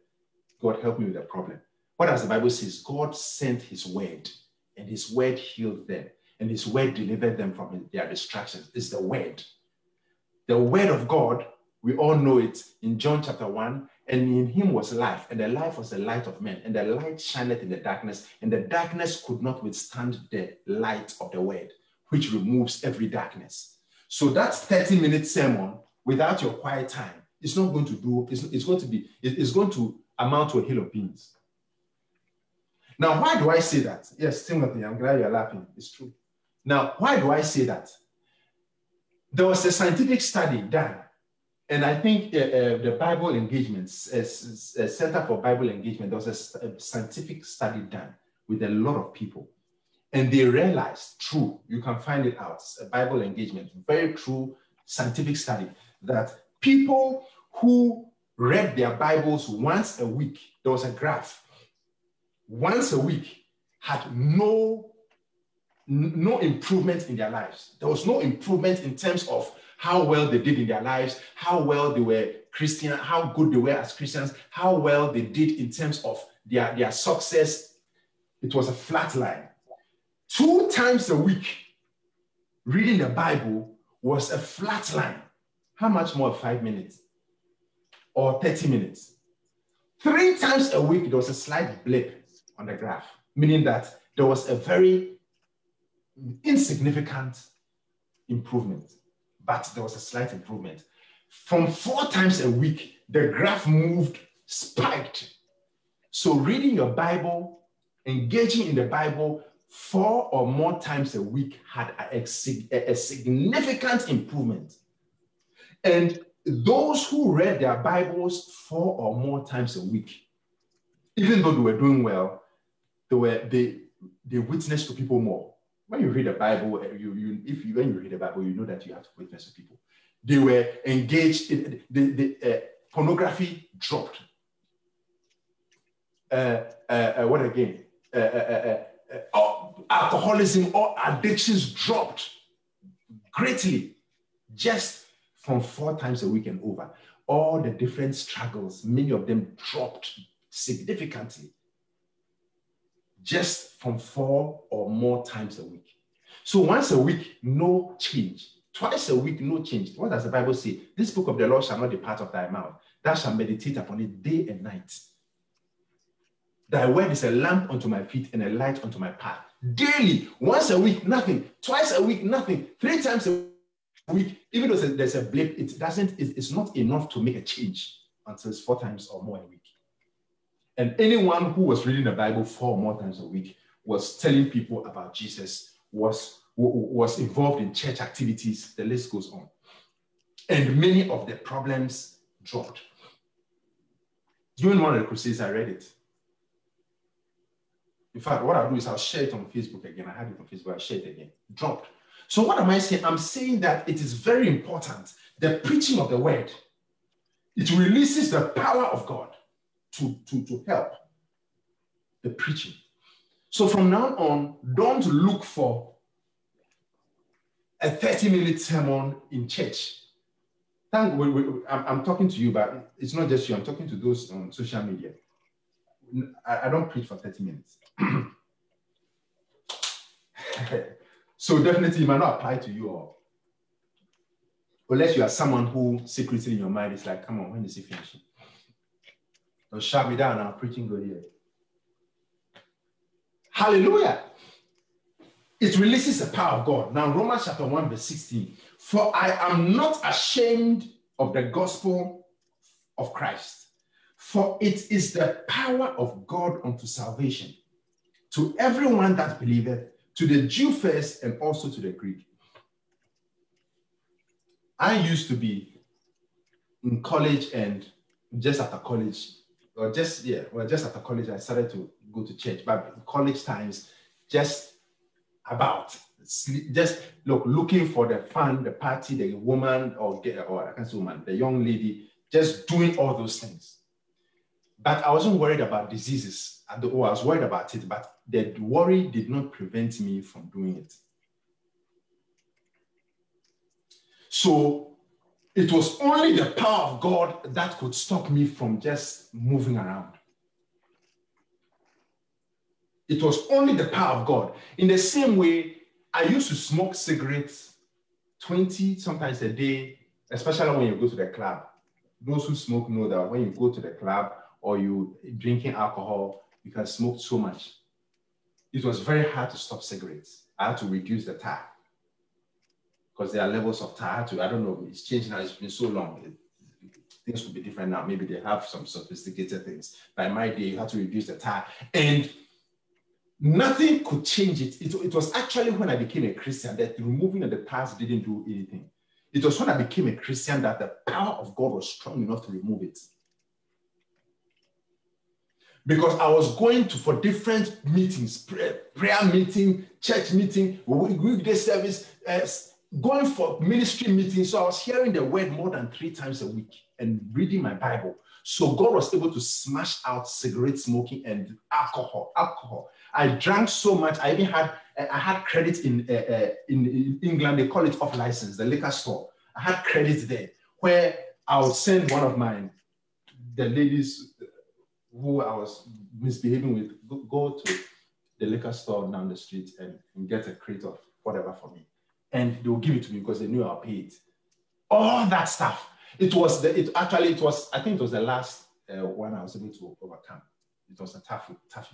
God, help me with the problem. What does the Bible says? God sent his word, and his word healed them, and his word delivered them from their distractions. It's the word. The word of God, we all know it in John chapter 1, and in him was life, and the life was the light of men, and the light shineth in the darkness, and the darkness could not withstand the light of the word, which removes every darkness. So that 30 minute sermon without your quiet time is not going to do, it's, it's going to be, it's going to amount to a hill of beans. Now, why do I say that? Yes, Timothy, I'm glad you're laughing. It's true. Now, why do I say that? There was a scientific study done, and I think uh, uh, the Bible engagements, uh, Center for Bible Engagement, there was a, a scientific study done with a lot of people. And they realized, true, you can find it out, a Bible engagement, very true scientific study, that people who read their Bibles once a week, there was a graph, once a week had no, no improvement in their lives. There was no improvement in terms of how well they did in their lives, how well they were Christian, how good they were as Christians, how well they did in terms of their, their success. It was a flat line two times a week reading the Bible was a flat line. How much more five minutes or 30 minutes? Three times a week, there was a slight blip on the graph, meaning that there was a very insignificant improvement, but there was a slight improvement. From four times a week, the graph moved, spiked. So, reading your Bible, engaging in the Bible four or more times a week had a, a, a, significant improvement. And those who read their Bibles four or more times a week, even though they were doing well, they were they they witnessed to people more. When you read the Bible, eh, you, you if you when you read the Bible, you know that you have to witness to people. They were engaged in the, the uh, pornography dropped. Uh, uh, what again? alcoholism or addictions dropped greatly just from four times a week and over. All the different struggles, many of them dropped significantly just from four or more times a week. So once a week, no change. Twice a week, no change. What does the Bible say? This book of the law shall not depart of thy mouth. Thou shalt meditate upon it day and night. Thy word is a lamp unto my feet and a light unto my path daily, once a week, nothing, twice a week, nothing, three times a week, even though there's a blip, it doesn't, it's not enough to make a change until it's four times or more a week. And anyone who was reading the Bible four or more times a week was telling people about Jesus, was, was involved in church activities, the list goes on. And many of the problems dropped. During one of the crusades, I read it. In fact, what I'll do is I'll share it on Facebook again. I had it on Facebook, I'll share it again. Dropped. So what am I saying? I'm saying that it is very important. The preaching of the word, it releases the power of God to, to, to help the preaching. So from now on, don't look for a 30 minute sermon in church. Thank, we, we, I'm, I'm, talking to you, but it's not just you. I'm talking to those on social media. I, I don't preach for 30 minutes. so definitely it might not apply to you all. Unless you are someone who secretly in your mind is like, come on, when is he finishing? Don't shut me down, I'm preaching good here. Hallelujah. It releases the power of God. Now, Romans chapter 1, verse 16. For I am not ashamed of the gospel of Christ For it is the power of God unto salvation to everyone that believeth, to the Jew first and also to the Greek. I used to be in college and just after college, or just, yeah, well, just after college, I started to go to church. But college times, just about just look looking for the fun, the party, the woman or get or I can't say woman, the young lady, just doing all those things. But I wasn't worried about diseases. I was worried about it, but the worry did not prevent me from doing it. So it was only the power of God that could stop me from just moving around. It was only the power of God. In the same way, I used to smoke cigarettes 20 sometimes a day, especially when you go to the club. Those who smoke know that when you go to the club or you drinking alcohol, you can smoke so much. It was very hard to stop cigarettes. I had to reduce the tar because there are levels of to, I don't know, it's changed now. It's been so long. It, things could be different now. Maybe they have some sophisticated things. By my day, you had to reduce the tar. And nothing could change it. it. It was actually when I became a Christian that removing of the past didn't do anything. It was when I became a Christian that the power of God was strong enough to remove it. Because I was going to for different meetings, prayer, prayer meeting, church meeting, weekday service, uh, going for ministry meetings. So I was hearing the word more than three times a week and reading my Bible. So God was able to smash out cigarette smoking and alcohol. Alcohol. I drank so much. I even had I had credit in uh, uh, in England. They call it off license, the liquor store. I had credit there where I would send one of mine, the ladies who I was misbehaving with, go, go to the liquor store down the street and, and get a crate of whatever for me, and they will give it to me because they knew I'll pay it. All that stuff. It was the, it actually it was I think it was the last uh, one I was able to overcome. It was a tough tough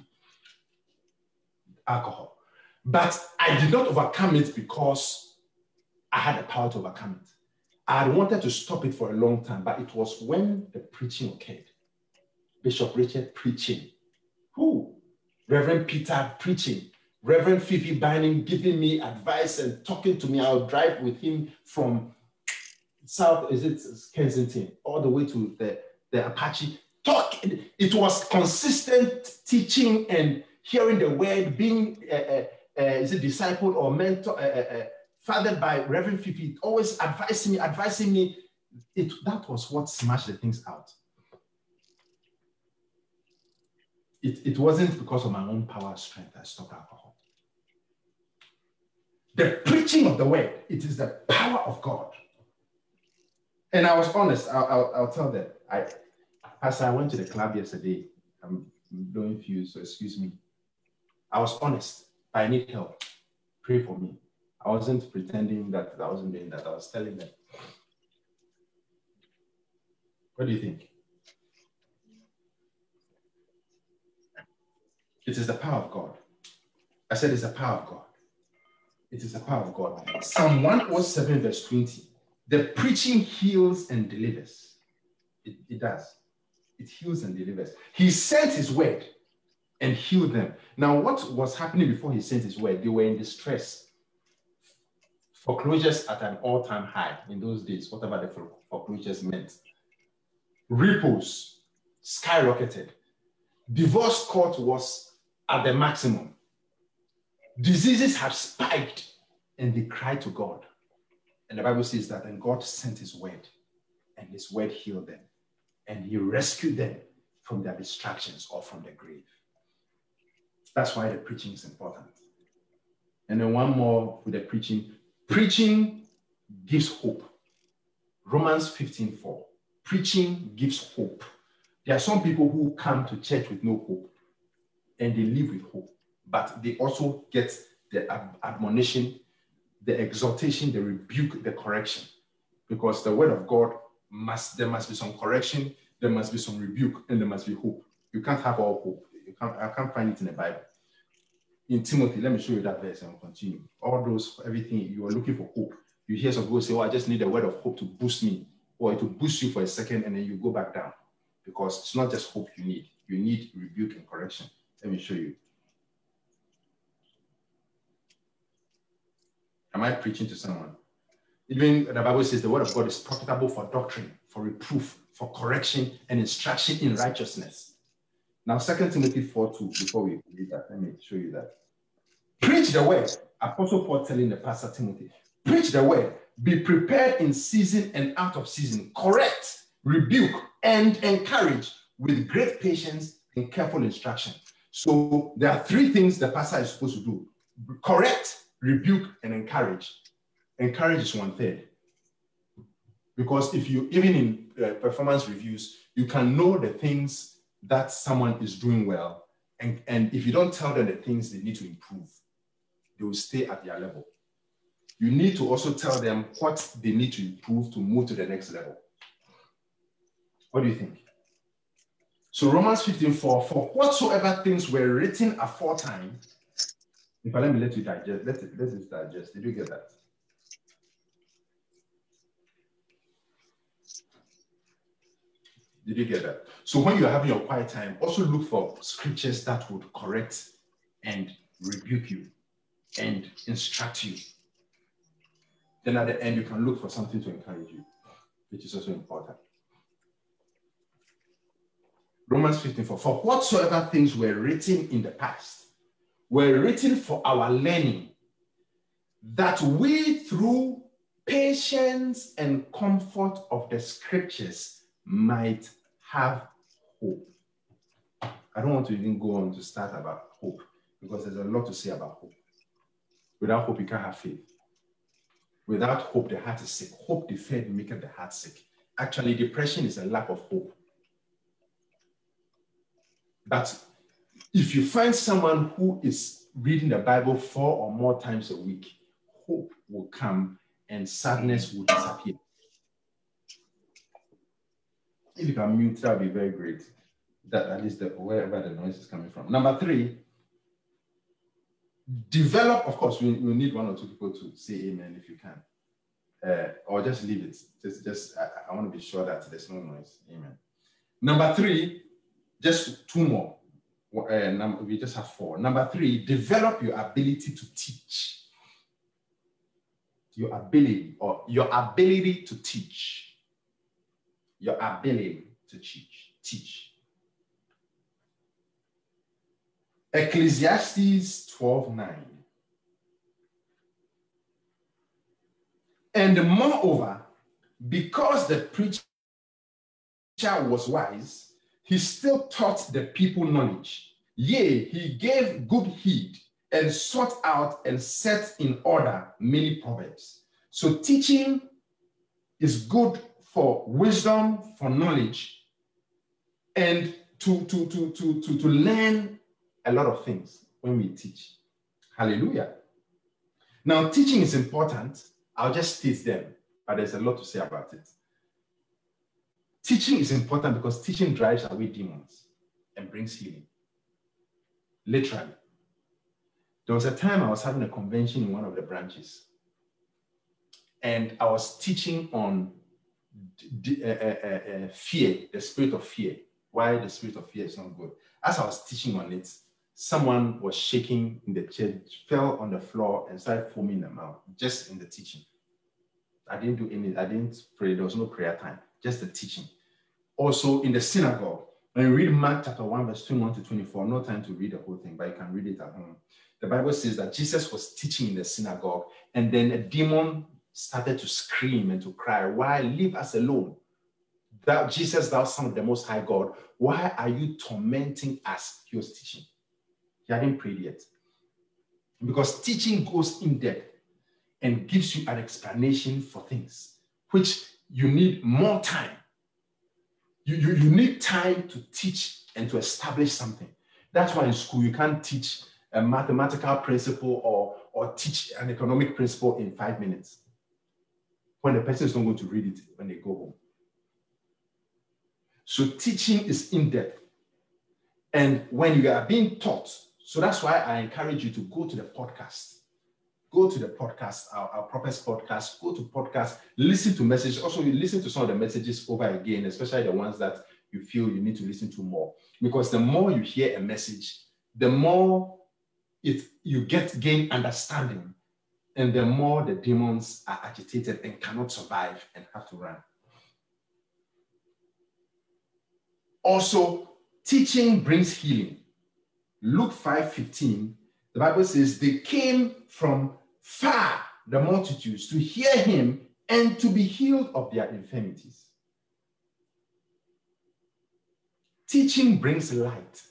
alcohol. But I did not overcome it because I had the power to overcome it. I had wanted to stop it for a long time, but it was when the preaching occurred. Bishop Richard preaching. Who? Reverend Peter preaching. Reverend Fifi Binding giving me advice and talking to me. I'll drive with him from South, is it Kensington, all the way to the, the Apache. Talk. It was consistent teaching and hearing the word, being uh, uh, uh, is it disciple or mentor, uh, fathered by Reverend Fifi, always advising me, advising me. It, that was what smashed the things out. It, it wasn't because of my own power strength I stopped alcohol. The preaching of the word, it is the power of God. And I was honest, I'll, I'll, I'll tell them. I, as I went to the club yesterday, I'm blowing fuse, so excuse me. I was honest. I need help. Pray for me. I wasn't pretending that I wasn't doing that. I was telling them. What do you think? It is the power of God. I said it's the power of God. It is the power of God. Psalm 107, verse 20. The preaching heals and delivers. It, it does. It heals and delivers. He sent his word and healed them. Now, what was happening before he sent his word? They were in distress. Foreclosures at an all time high in those days, whatever the foreclosures meant. Repos skyrocketed. Divorce court was at the maximum. Diseases have spiked and they cry to God. And the Bible says that, and God sent his word, and his word healed them, and he rescued them from their distractions or from the grave. That's why the preaching is important. And then one more with the preaching. Preaching gives hope. Romans 15 4. Preaching gives hope. There are some people who come to church with no hope and they live with hope, but they also get the admonition, the exhortation, the rebuke, the correction. Because the word of God must, there must be some correction, there must be some rebuke, and there must be hope. You can't have all hope. You can't, I can't find it in the Bible. In Timothy, let me show you that verse and continue. All those, everything, you are looking for hope. You hear some people say, Oh, I just need a word of hope to boost me, or it to boost you for a second, and then you go back down because it's not just hope you need, you need rebuke and correction. Let me show you. Am I preaching to someone? Even the Bible says the word of God is profitable for doctrine, for reproof, for correction, and instruction in righteousness. Now, Second Timothy 4 2, before we read that, let me show you that. Preach the word. Apostle Paul telling the pastor Timothy, preach the word. Be prepared in season and out of season. Correct, rebuke, and encourage with great patience and careful instruction. So there are three things the pastor is supposed to do correct, rebuke, and encourage. Encourage is one third. Because if you, even in uh, performance reviews, you can know the things that someone is doing well. And, and if you don't tell them the things they need to improve, they will stay at their level. You need to also tell them what they need to improve to move to the next level. What do you think? So Romans 15, 4, for whatsoever things were written aforetime, if I let me let you digest, let it, let it digest. Did you get that? Did you get that? So when you're having your quiet time, also look for scriptures that would correct and rebuke you and instruct you. Then at the end, you can look for something to encourage you, which is also important. Romans 15, 4. For whatsoever things were written in the past were written for our learning, that we through patience and comfort of the scriptures might have hope. I don't want to even go on to start about hope because there's a lot to say about hope. Without hope, you can't have faith. Without hope, the heart is sick. Hope deferred maketh the heart sick. Actually, depression is a lack of hope. But if you find someone who is reading the Bible four or more times a week, hope will come and sadness will disappear. If you can mute, that would be very great. That at least the, wherever the noise is coming from. Number three, develop. Of course, we, we need one or two people to say amen if you can, uh, or just leave it. Just, just I, I want to be sure that there's no noise. Amen. Number three, just two more. Uh, we just have four. Number three, develop your ability to teach. Your ability or your ability to teach your ability to teach. Teach. Ecclesiastes 12 9. And moreover, because the preacher was wise, he still taught the people knowledge. Yea, he gave good heed and sought out and set in order many proverbs. So teaching is good for wisdom, for knowledge, and to, to, to, to, to, to learn a lot of things when we teach. Hallelujah. Now, teaching is important. I'll just state them, but there's a lot to say about it. Teaching is important because teaching drives away demons and brings healing. Literally. There was a time I was having a convention in one of the branches, and I was teaching on uh, uh, uh, fear, the spirit of fear. Why the spirit of fear is not good. As I was teaching on it, someone was shaking in the church, fell on the floor, and started foaming the mouth just in the teaching. I didn't do any, I didn't pray. There was no prayer time, just the teaching. Also in the synagogue, when you read Mark chapter 1, verse 21 to 24, no time to read the whole thing, but you can read it at home. The Bible says that Jesus was teaching in the synagogue, and then a demon started to scream and to cry, Why leave us alone? That Jesus, thou son of the most high God, why are you tormenting us? He was teaching. He hadn't prayed yet. Because teaching goes in depth and gives you an explanation for things, which you need more time. You, you, you need time to teach and to establish something. That's why in school you can't teach a mathematical principle or, or teach an economic principle in five minutes when the person is not going to read it when they go home. So teaching is in depth. And when you are being taught, so that's why I encourage you to go to the podcast. Go to the podcast, our, our Prophets podcast, go to podcast, listen to messages. Also, you listen to some of the messages over again, especially the ones that you feel you need to listen to more. Because the more you hear a message, the more it you get gain understanding, and the more the demons are agitated and cannot survive and have to run. Also, teaching brings healing. Luke 5:15, the Bible says they came from far, the multitudes, to hear him and to be healed of their infirmities. Teaching brings light.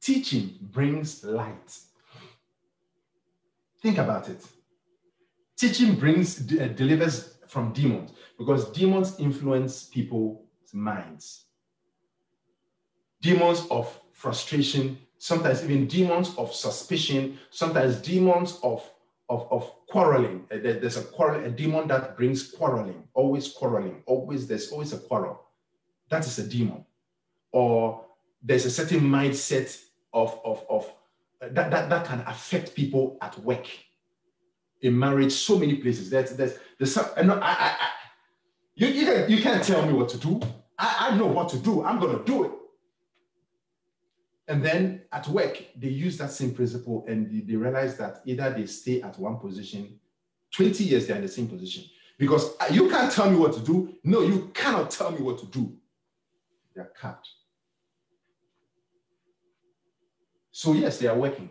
Teaching brings light. Think about it. Teaching brings uh, delivers from demons because demons influence people's minds. Demons of frustration, sometimes even demons of suspicion, sometimes demons of of, of quarreling. Uh, there's a quarrel, a demon that brings quarreling, always quarreling, always there's always a quarrel. That is a demon. Or there's a certain mindset of, of, of uh, that, that, that can affect people at work, in marriage, so many places. There's, there's, there's some, I, I, I, you, you, can, you can't tell me what to do. I, I know what to do. I'm going to do it. And then at work, they use that same principle and they, they realize that either they stay at one position, 20 years they're in the same position. Because uh, you can't tell me what to do. No, you cannot tell me what to do. They're cut. So, yes, they are working.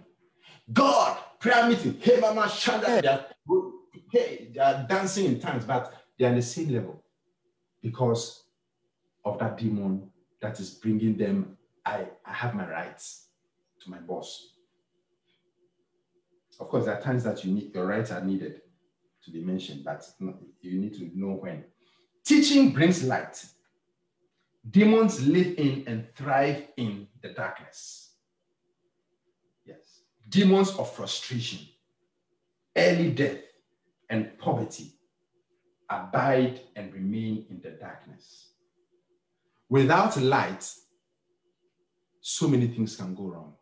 God, prayer meeting, hey, Mama, Shanda, they are, hey, they are dancing in tongues, but they are on the same level because of that demon that is bringing them I, I have my rights to my boss. Of course, there are times that you need your rights are needed to be mentioned, but you need to know when. Teaching brings light. Demons live in and thrive in the darkness. Yes. Demons of frustration, early death, and poverty abide and remain in the darkness. Without light, so many things can go wrong.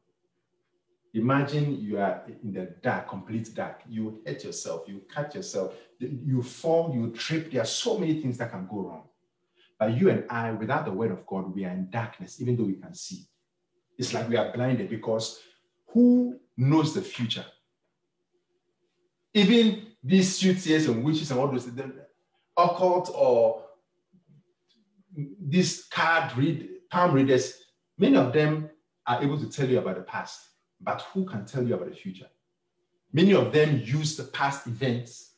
Imagine you are in the dark, complete dark. You hurt yourself, you cut yourself, you fall, you trip. There are so many things that can go wrong. But you and I, without the word of God, we are in darkness, even though we can see. It's like we are blinded because who knows the future? Even these soothsayers and witches and all those occult or these card read palm readers Many of them are able to tell you about the past, but who can tell you about the future? Many of them use the past events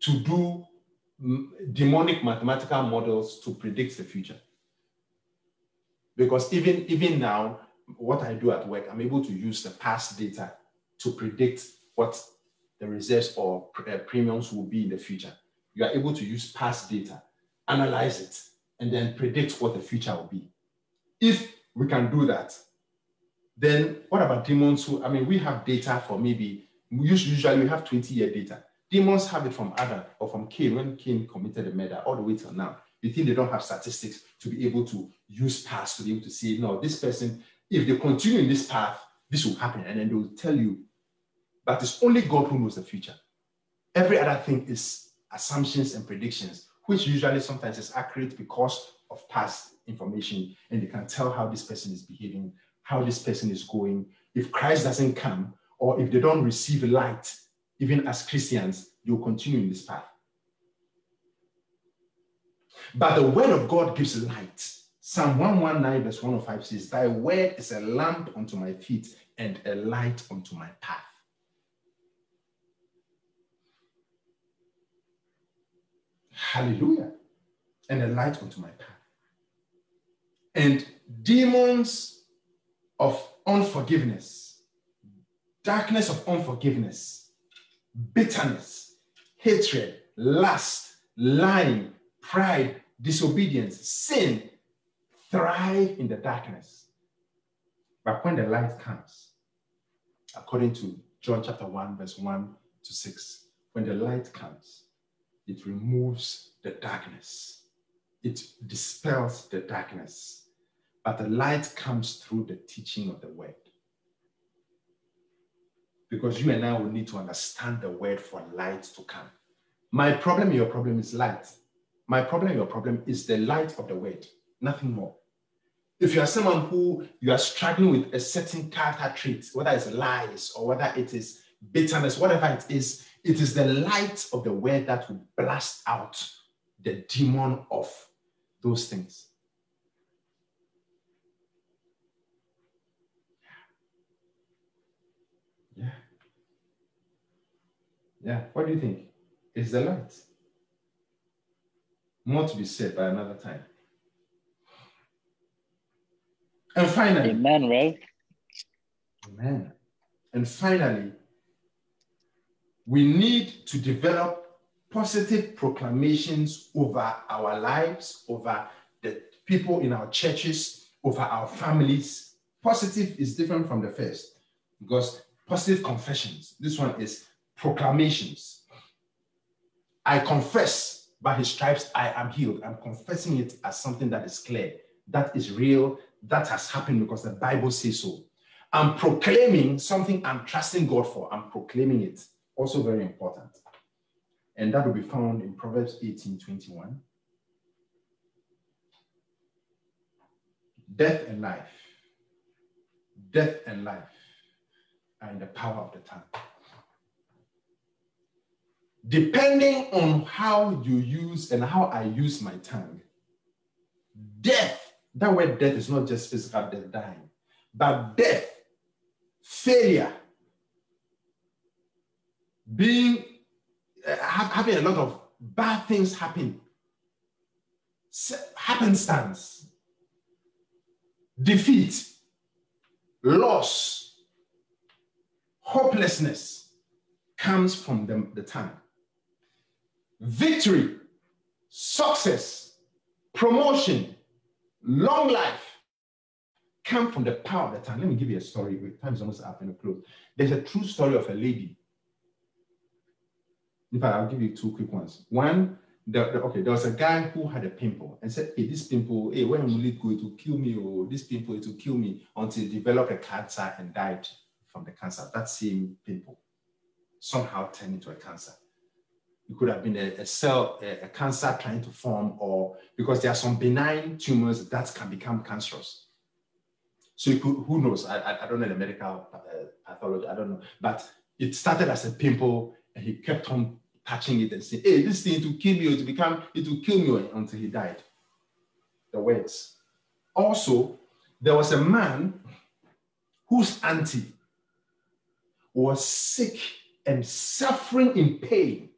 to do demonic mathematical models to predict the future. Because even, even now, what I do at work, I'm able to use the past data to predict what the reserves or uh, premiums will be in the future. You are able to use past data, analyze it, and then predict what the future will be. If we can do that, then what about demons who, I mean, we have data for maybe, usually we have 20 year data. Demons have it from Adam or from Cain when Cain committed a murder all the way till now. You think they don't have statistics to be able to use past to be able to say, no, this person, if they continue in this path, this will happen. And then they will tell you. But it's only God who knows the future. Every other thing is assumptions and predictions, which usually sometimes is accurate because of past information and they can tell how this person is behaving, how this person is going. If Christ doesn't come, or if they don't receive light, even as Christians, you'll continue in this path. But the word of God gives light. Psalm 119, verse 105 says, Thy word is a lamp unto my feet and a light unto my path. Hallelujah. And a light unto my path and demons of unforgiveness, darkness of unforgiveness, bitterness, hatred, lust, lying, pride, disobedience, sin thrive in the darkness. But when the light comes, according to John chapter 1, verse 1 to 6, when the light comes, it removes the darkness, it dispels the darkness but the light comes through the teaching of the word. Because you and I will need to understand the word for light to come. My problem, your problem is light. My problem, your problem is the light of the word, nothing more. If you are someone who you are struggling with a certain character trait, whether it's lies or whether it is bitterness, whatever it is, it is the light of the word that will blast out the demon of those things. Yeah. What do you think? It's the light. More to be said by another time. And finally, Amen, Rev. Amen. And finally, we need to develop positive proclamations over our lives, over the people in our churches, over our families. Positive is different from the first because positive confessions, this one is proclamations. I confess by his stripes I am healed. I'm confessing it as something that is clear, that is real, that has happened because the Bible says so. I'm proclaiming something I'm trusting God for. I'm proclaiming it. Also very important. And that will be found in Proverbs 18 21. Death and life, death and life are in the power of the tongue. Depending on how you use and how I use my tongue, death, that word death is not just physical death, dying, but death, failure, being uh, having a lot of bad things happen, happenstance, defeat, loss, hopelessness comes from the, the tongue. Victory, success, promotion, long life come from the power of the tongue. Let me give you a story. Time is almost up in the close. There's a true story of a lady in fact, I'll give you two quick ones. One, the, the, okay, there was a guy who had a pimple and said, hey, this pimple, hey, when will it go? It will kill me, or this pimple, it will kill me until he developed a cancer and died from the cancer. That same pimple somehow turned into a cancer. It could have been a, a cell, a, a, cancer trying to form, or because there are some benign tumors that can become cancerous. So could, who knows? I, I, don't know the medical uh, pathology, I don't know. But it started as a pimple and he kept on touching it and saying, hey, this thing to kill you, to become, it will kill me until he died. The words. Also, there was a man whose auntie was sick and suffering in pain,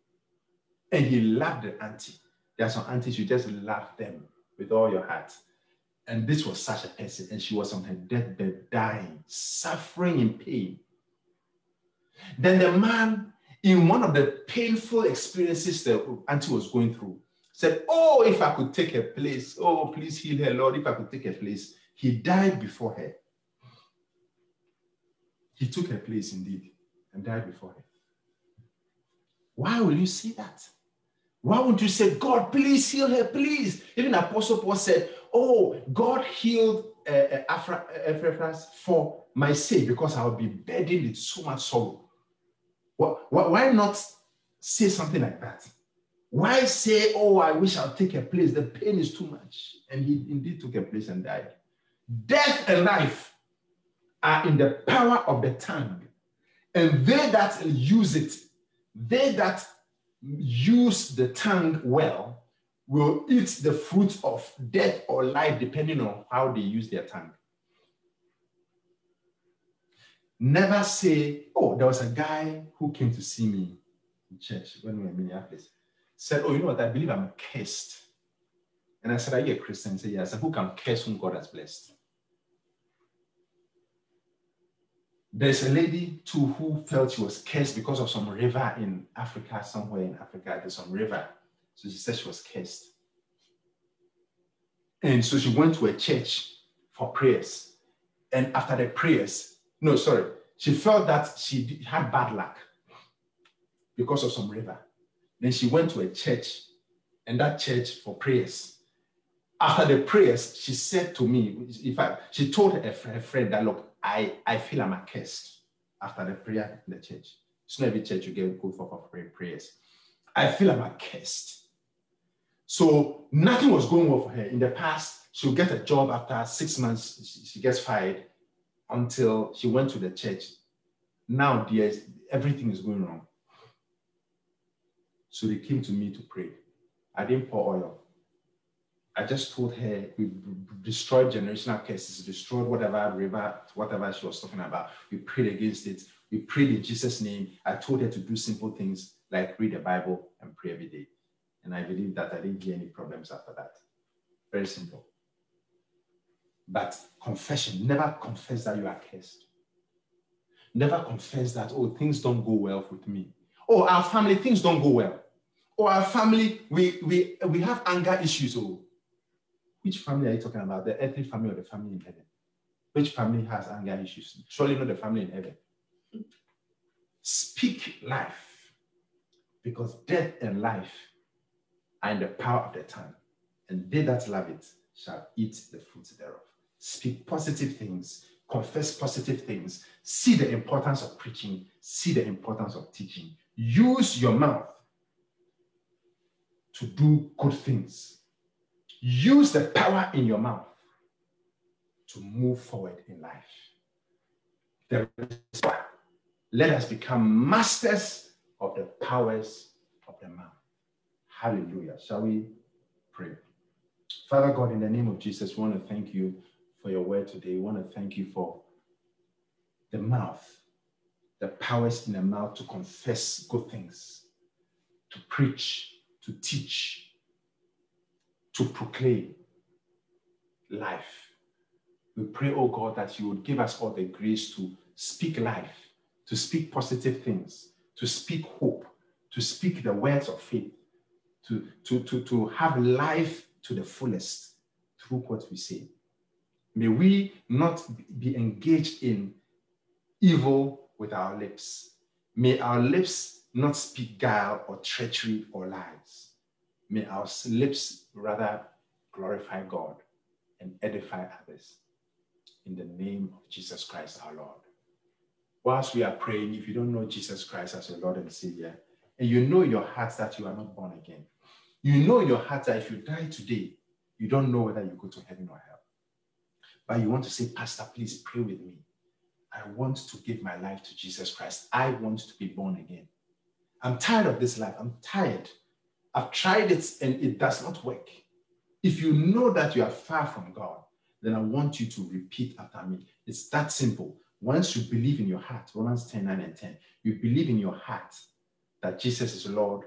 and he loved the auntie. There are some aunties you just love them with all your heart. And this was such a person, and she was on her deathbed, dying, suffering in pain. Then the man in one of the painful experiences that Auntie was going through, said, Oh, if I could take her place, oh, please heal her, Lord, if I could take her place. He died before her. He took her place indeed and died before her. Why will you say that? Why won't you say, God, please heal her, please? Even Apostle Paul said, Oh, God healed uh, uh, for my sake because I will be burdened with so much sorrow. Why not say something like that? Why say, oh, I wish I'll take a place? The pain is too much. And he indeed took a place and died. Death and life are in the power of the tongue. And they that use it, they that use the tongue well, will eat the fruit of death or life, depending on how they use their tongue. Never say, oh, there was a guy who came to see me in church when we were in Minneapolis. Said, oh, you know what? I believe I'm cursed. And I said, Are you a Christian? He said, Yes. I said, Who can curse whom God has blessed? There's a lady too who felt she was cursed because of some river in Africa, somewhere in Africa. There's some river. So she said she was cursed. And so she went to a church for prayers. And after the prayers, no, sorry. She felt that she had bad luck because of some river. Then she went to a church, and that church for prayers. After the prayers, she said to me, in fact, she told her, her friend that, look, I, I feel I'm accursed after the prayer in the church. It's not every church you get good for, for prayers. I feel I'm accursed. So nothing was going well for her. In the past, she'll get a job after six months, she gets fired until she went to the church. Now, dear, everything is going wrong. So they came to me to pray. I didn't pour oil. I just told her we destroyed generational curses, destroyed whatever river, whatever she was talking about. We prayed against it. We prayed in Jesus' name. I told her to do simple things like read the Bible and pray every day. And I believe that I didn't hear any problems after that. Very simple. But confession, never confess that you are cursed. Never confess that, oh, things don't go well with me. Oh, our family, things don't go well. Oh, our family, we we we have anger issues. Oh, which family are you talking about? The earthly family or the family in heaven? Which family has anger issues? Surely not the family in heaven. Speak life, because death and life are in the power of the tongue, and they that love it shall eat the fruits thereof. Speak positive things, confess positive things, see the importance of preaching, see the importance of teaching. Use your mouth to do good things Use the power in your mouth to move forward in life. There is power. Let us become masters of the powers of the mouth. Hallelujah. Shall we pray? Father God, in the name of Jesus, we want to thank you for your word today. We want to thank you for the mouth, the powers in the mouth to confess good things, to preach, to teach, to proclaim life. We pray, oh God, that you would give us all the grace to speak life, to speak positive things, to speak hope, to speak the words of faith, to, to, to, to have life to the fullest through what we say. May we not be engaged in evil with our lips. May our lips not speak guile or treachery or lies. May our lips rather glorify God and edify others. In the name of Jesus Christ our Lord. Whilst we are praying, if you don't know Jesus Christ as your Lord and Savior, and you know in your heart that you are not born again, you know in your heart that if you die today, you don't know whether you go to heaven or hell. But you want to say, Pastor, please pray with me. I want to give my life to Jesus Christ. I want to be born again. I'm tired of this life. I'm tired I've tried it and it does not work. If you know that you are far from God, then I want you to repeat after me. It's that simple. Once you believe in your heart, Romans 10 9 and 10, you believe in your heart that Jesus is Lord,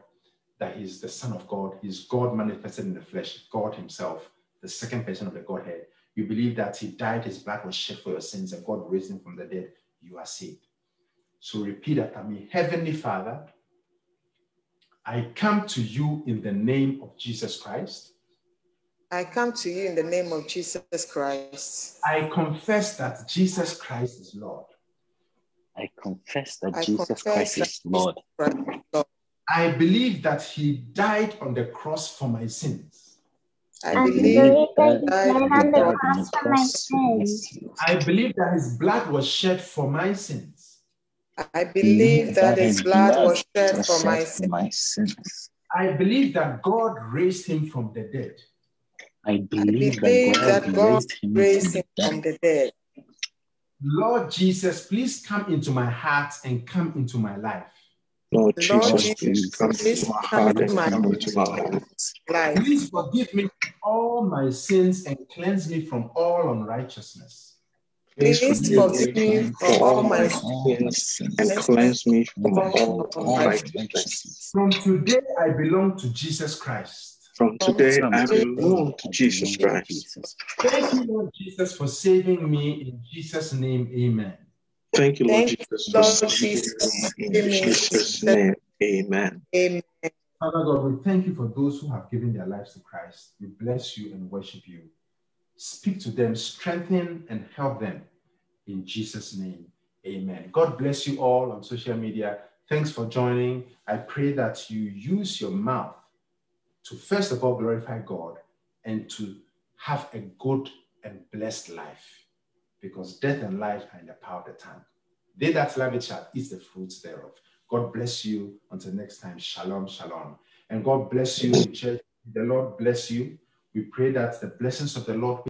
that He's the Son of God, He's God manifested in the flesh, God Himself, the second person of the Godhead. You believe that He died, His blood was shed for your sins, and God raised Him from the dead. You are saved. So repeat after me Heavenly Father, I come to you in the name of Jesus Christ. I come to you in the name of Jesus Christ. I confess that Jesus Christ is Lord. I confess that I Jesus confess Christ that is Lord. Lord. I believe that he died on the cross for my sins. I believe that he died on the cross for my sins. I believe that his blood was shed for my sins. I believe that his blood was shed for my sins. I believe that God raised him from the dead. I believe, that God, raised, him, from the dead. Lord Jesus, please come into my heart and come into my life. Lord Jesus, please come into my heart and come into my life. Please forgive me all my sins and cleanse me from all unrighteousness. Please forgive me for all my sins and cleanse me from all unrighteousness. From today, I belong to Jesus Christ. From today, I belong to Jesus Christ. Thank you, Lord Jesus, for saving me. In Jesus' name, amen. Thank you, Lord Jesus, for saving me. In Jesus' name, amen. Amen. Father God, we thank you for those who have given their lives to Christ. We bless you and worship you. Speak to them, strengthen and help them. In Jesus' name, amen. God bless you all on social media. Thanks for joining. I pray that you use your mouth to first of all glorify God and to have a good and blessed life because death and life are in the power of the tongue. They that love it shall eat the fruits thereof. God bless you. Until next time, shalom, shalom. And God bless you church The Lord bless you. We pray that the blessings of the Lord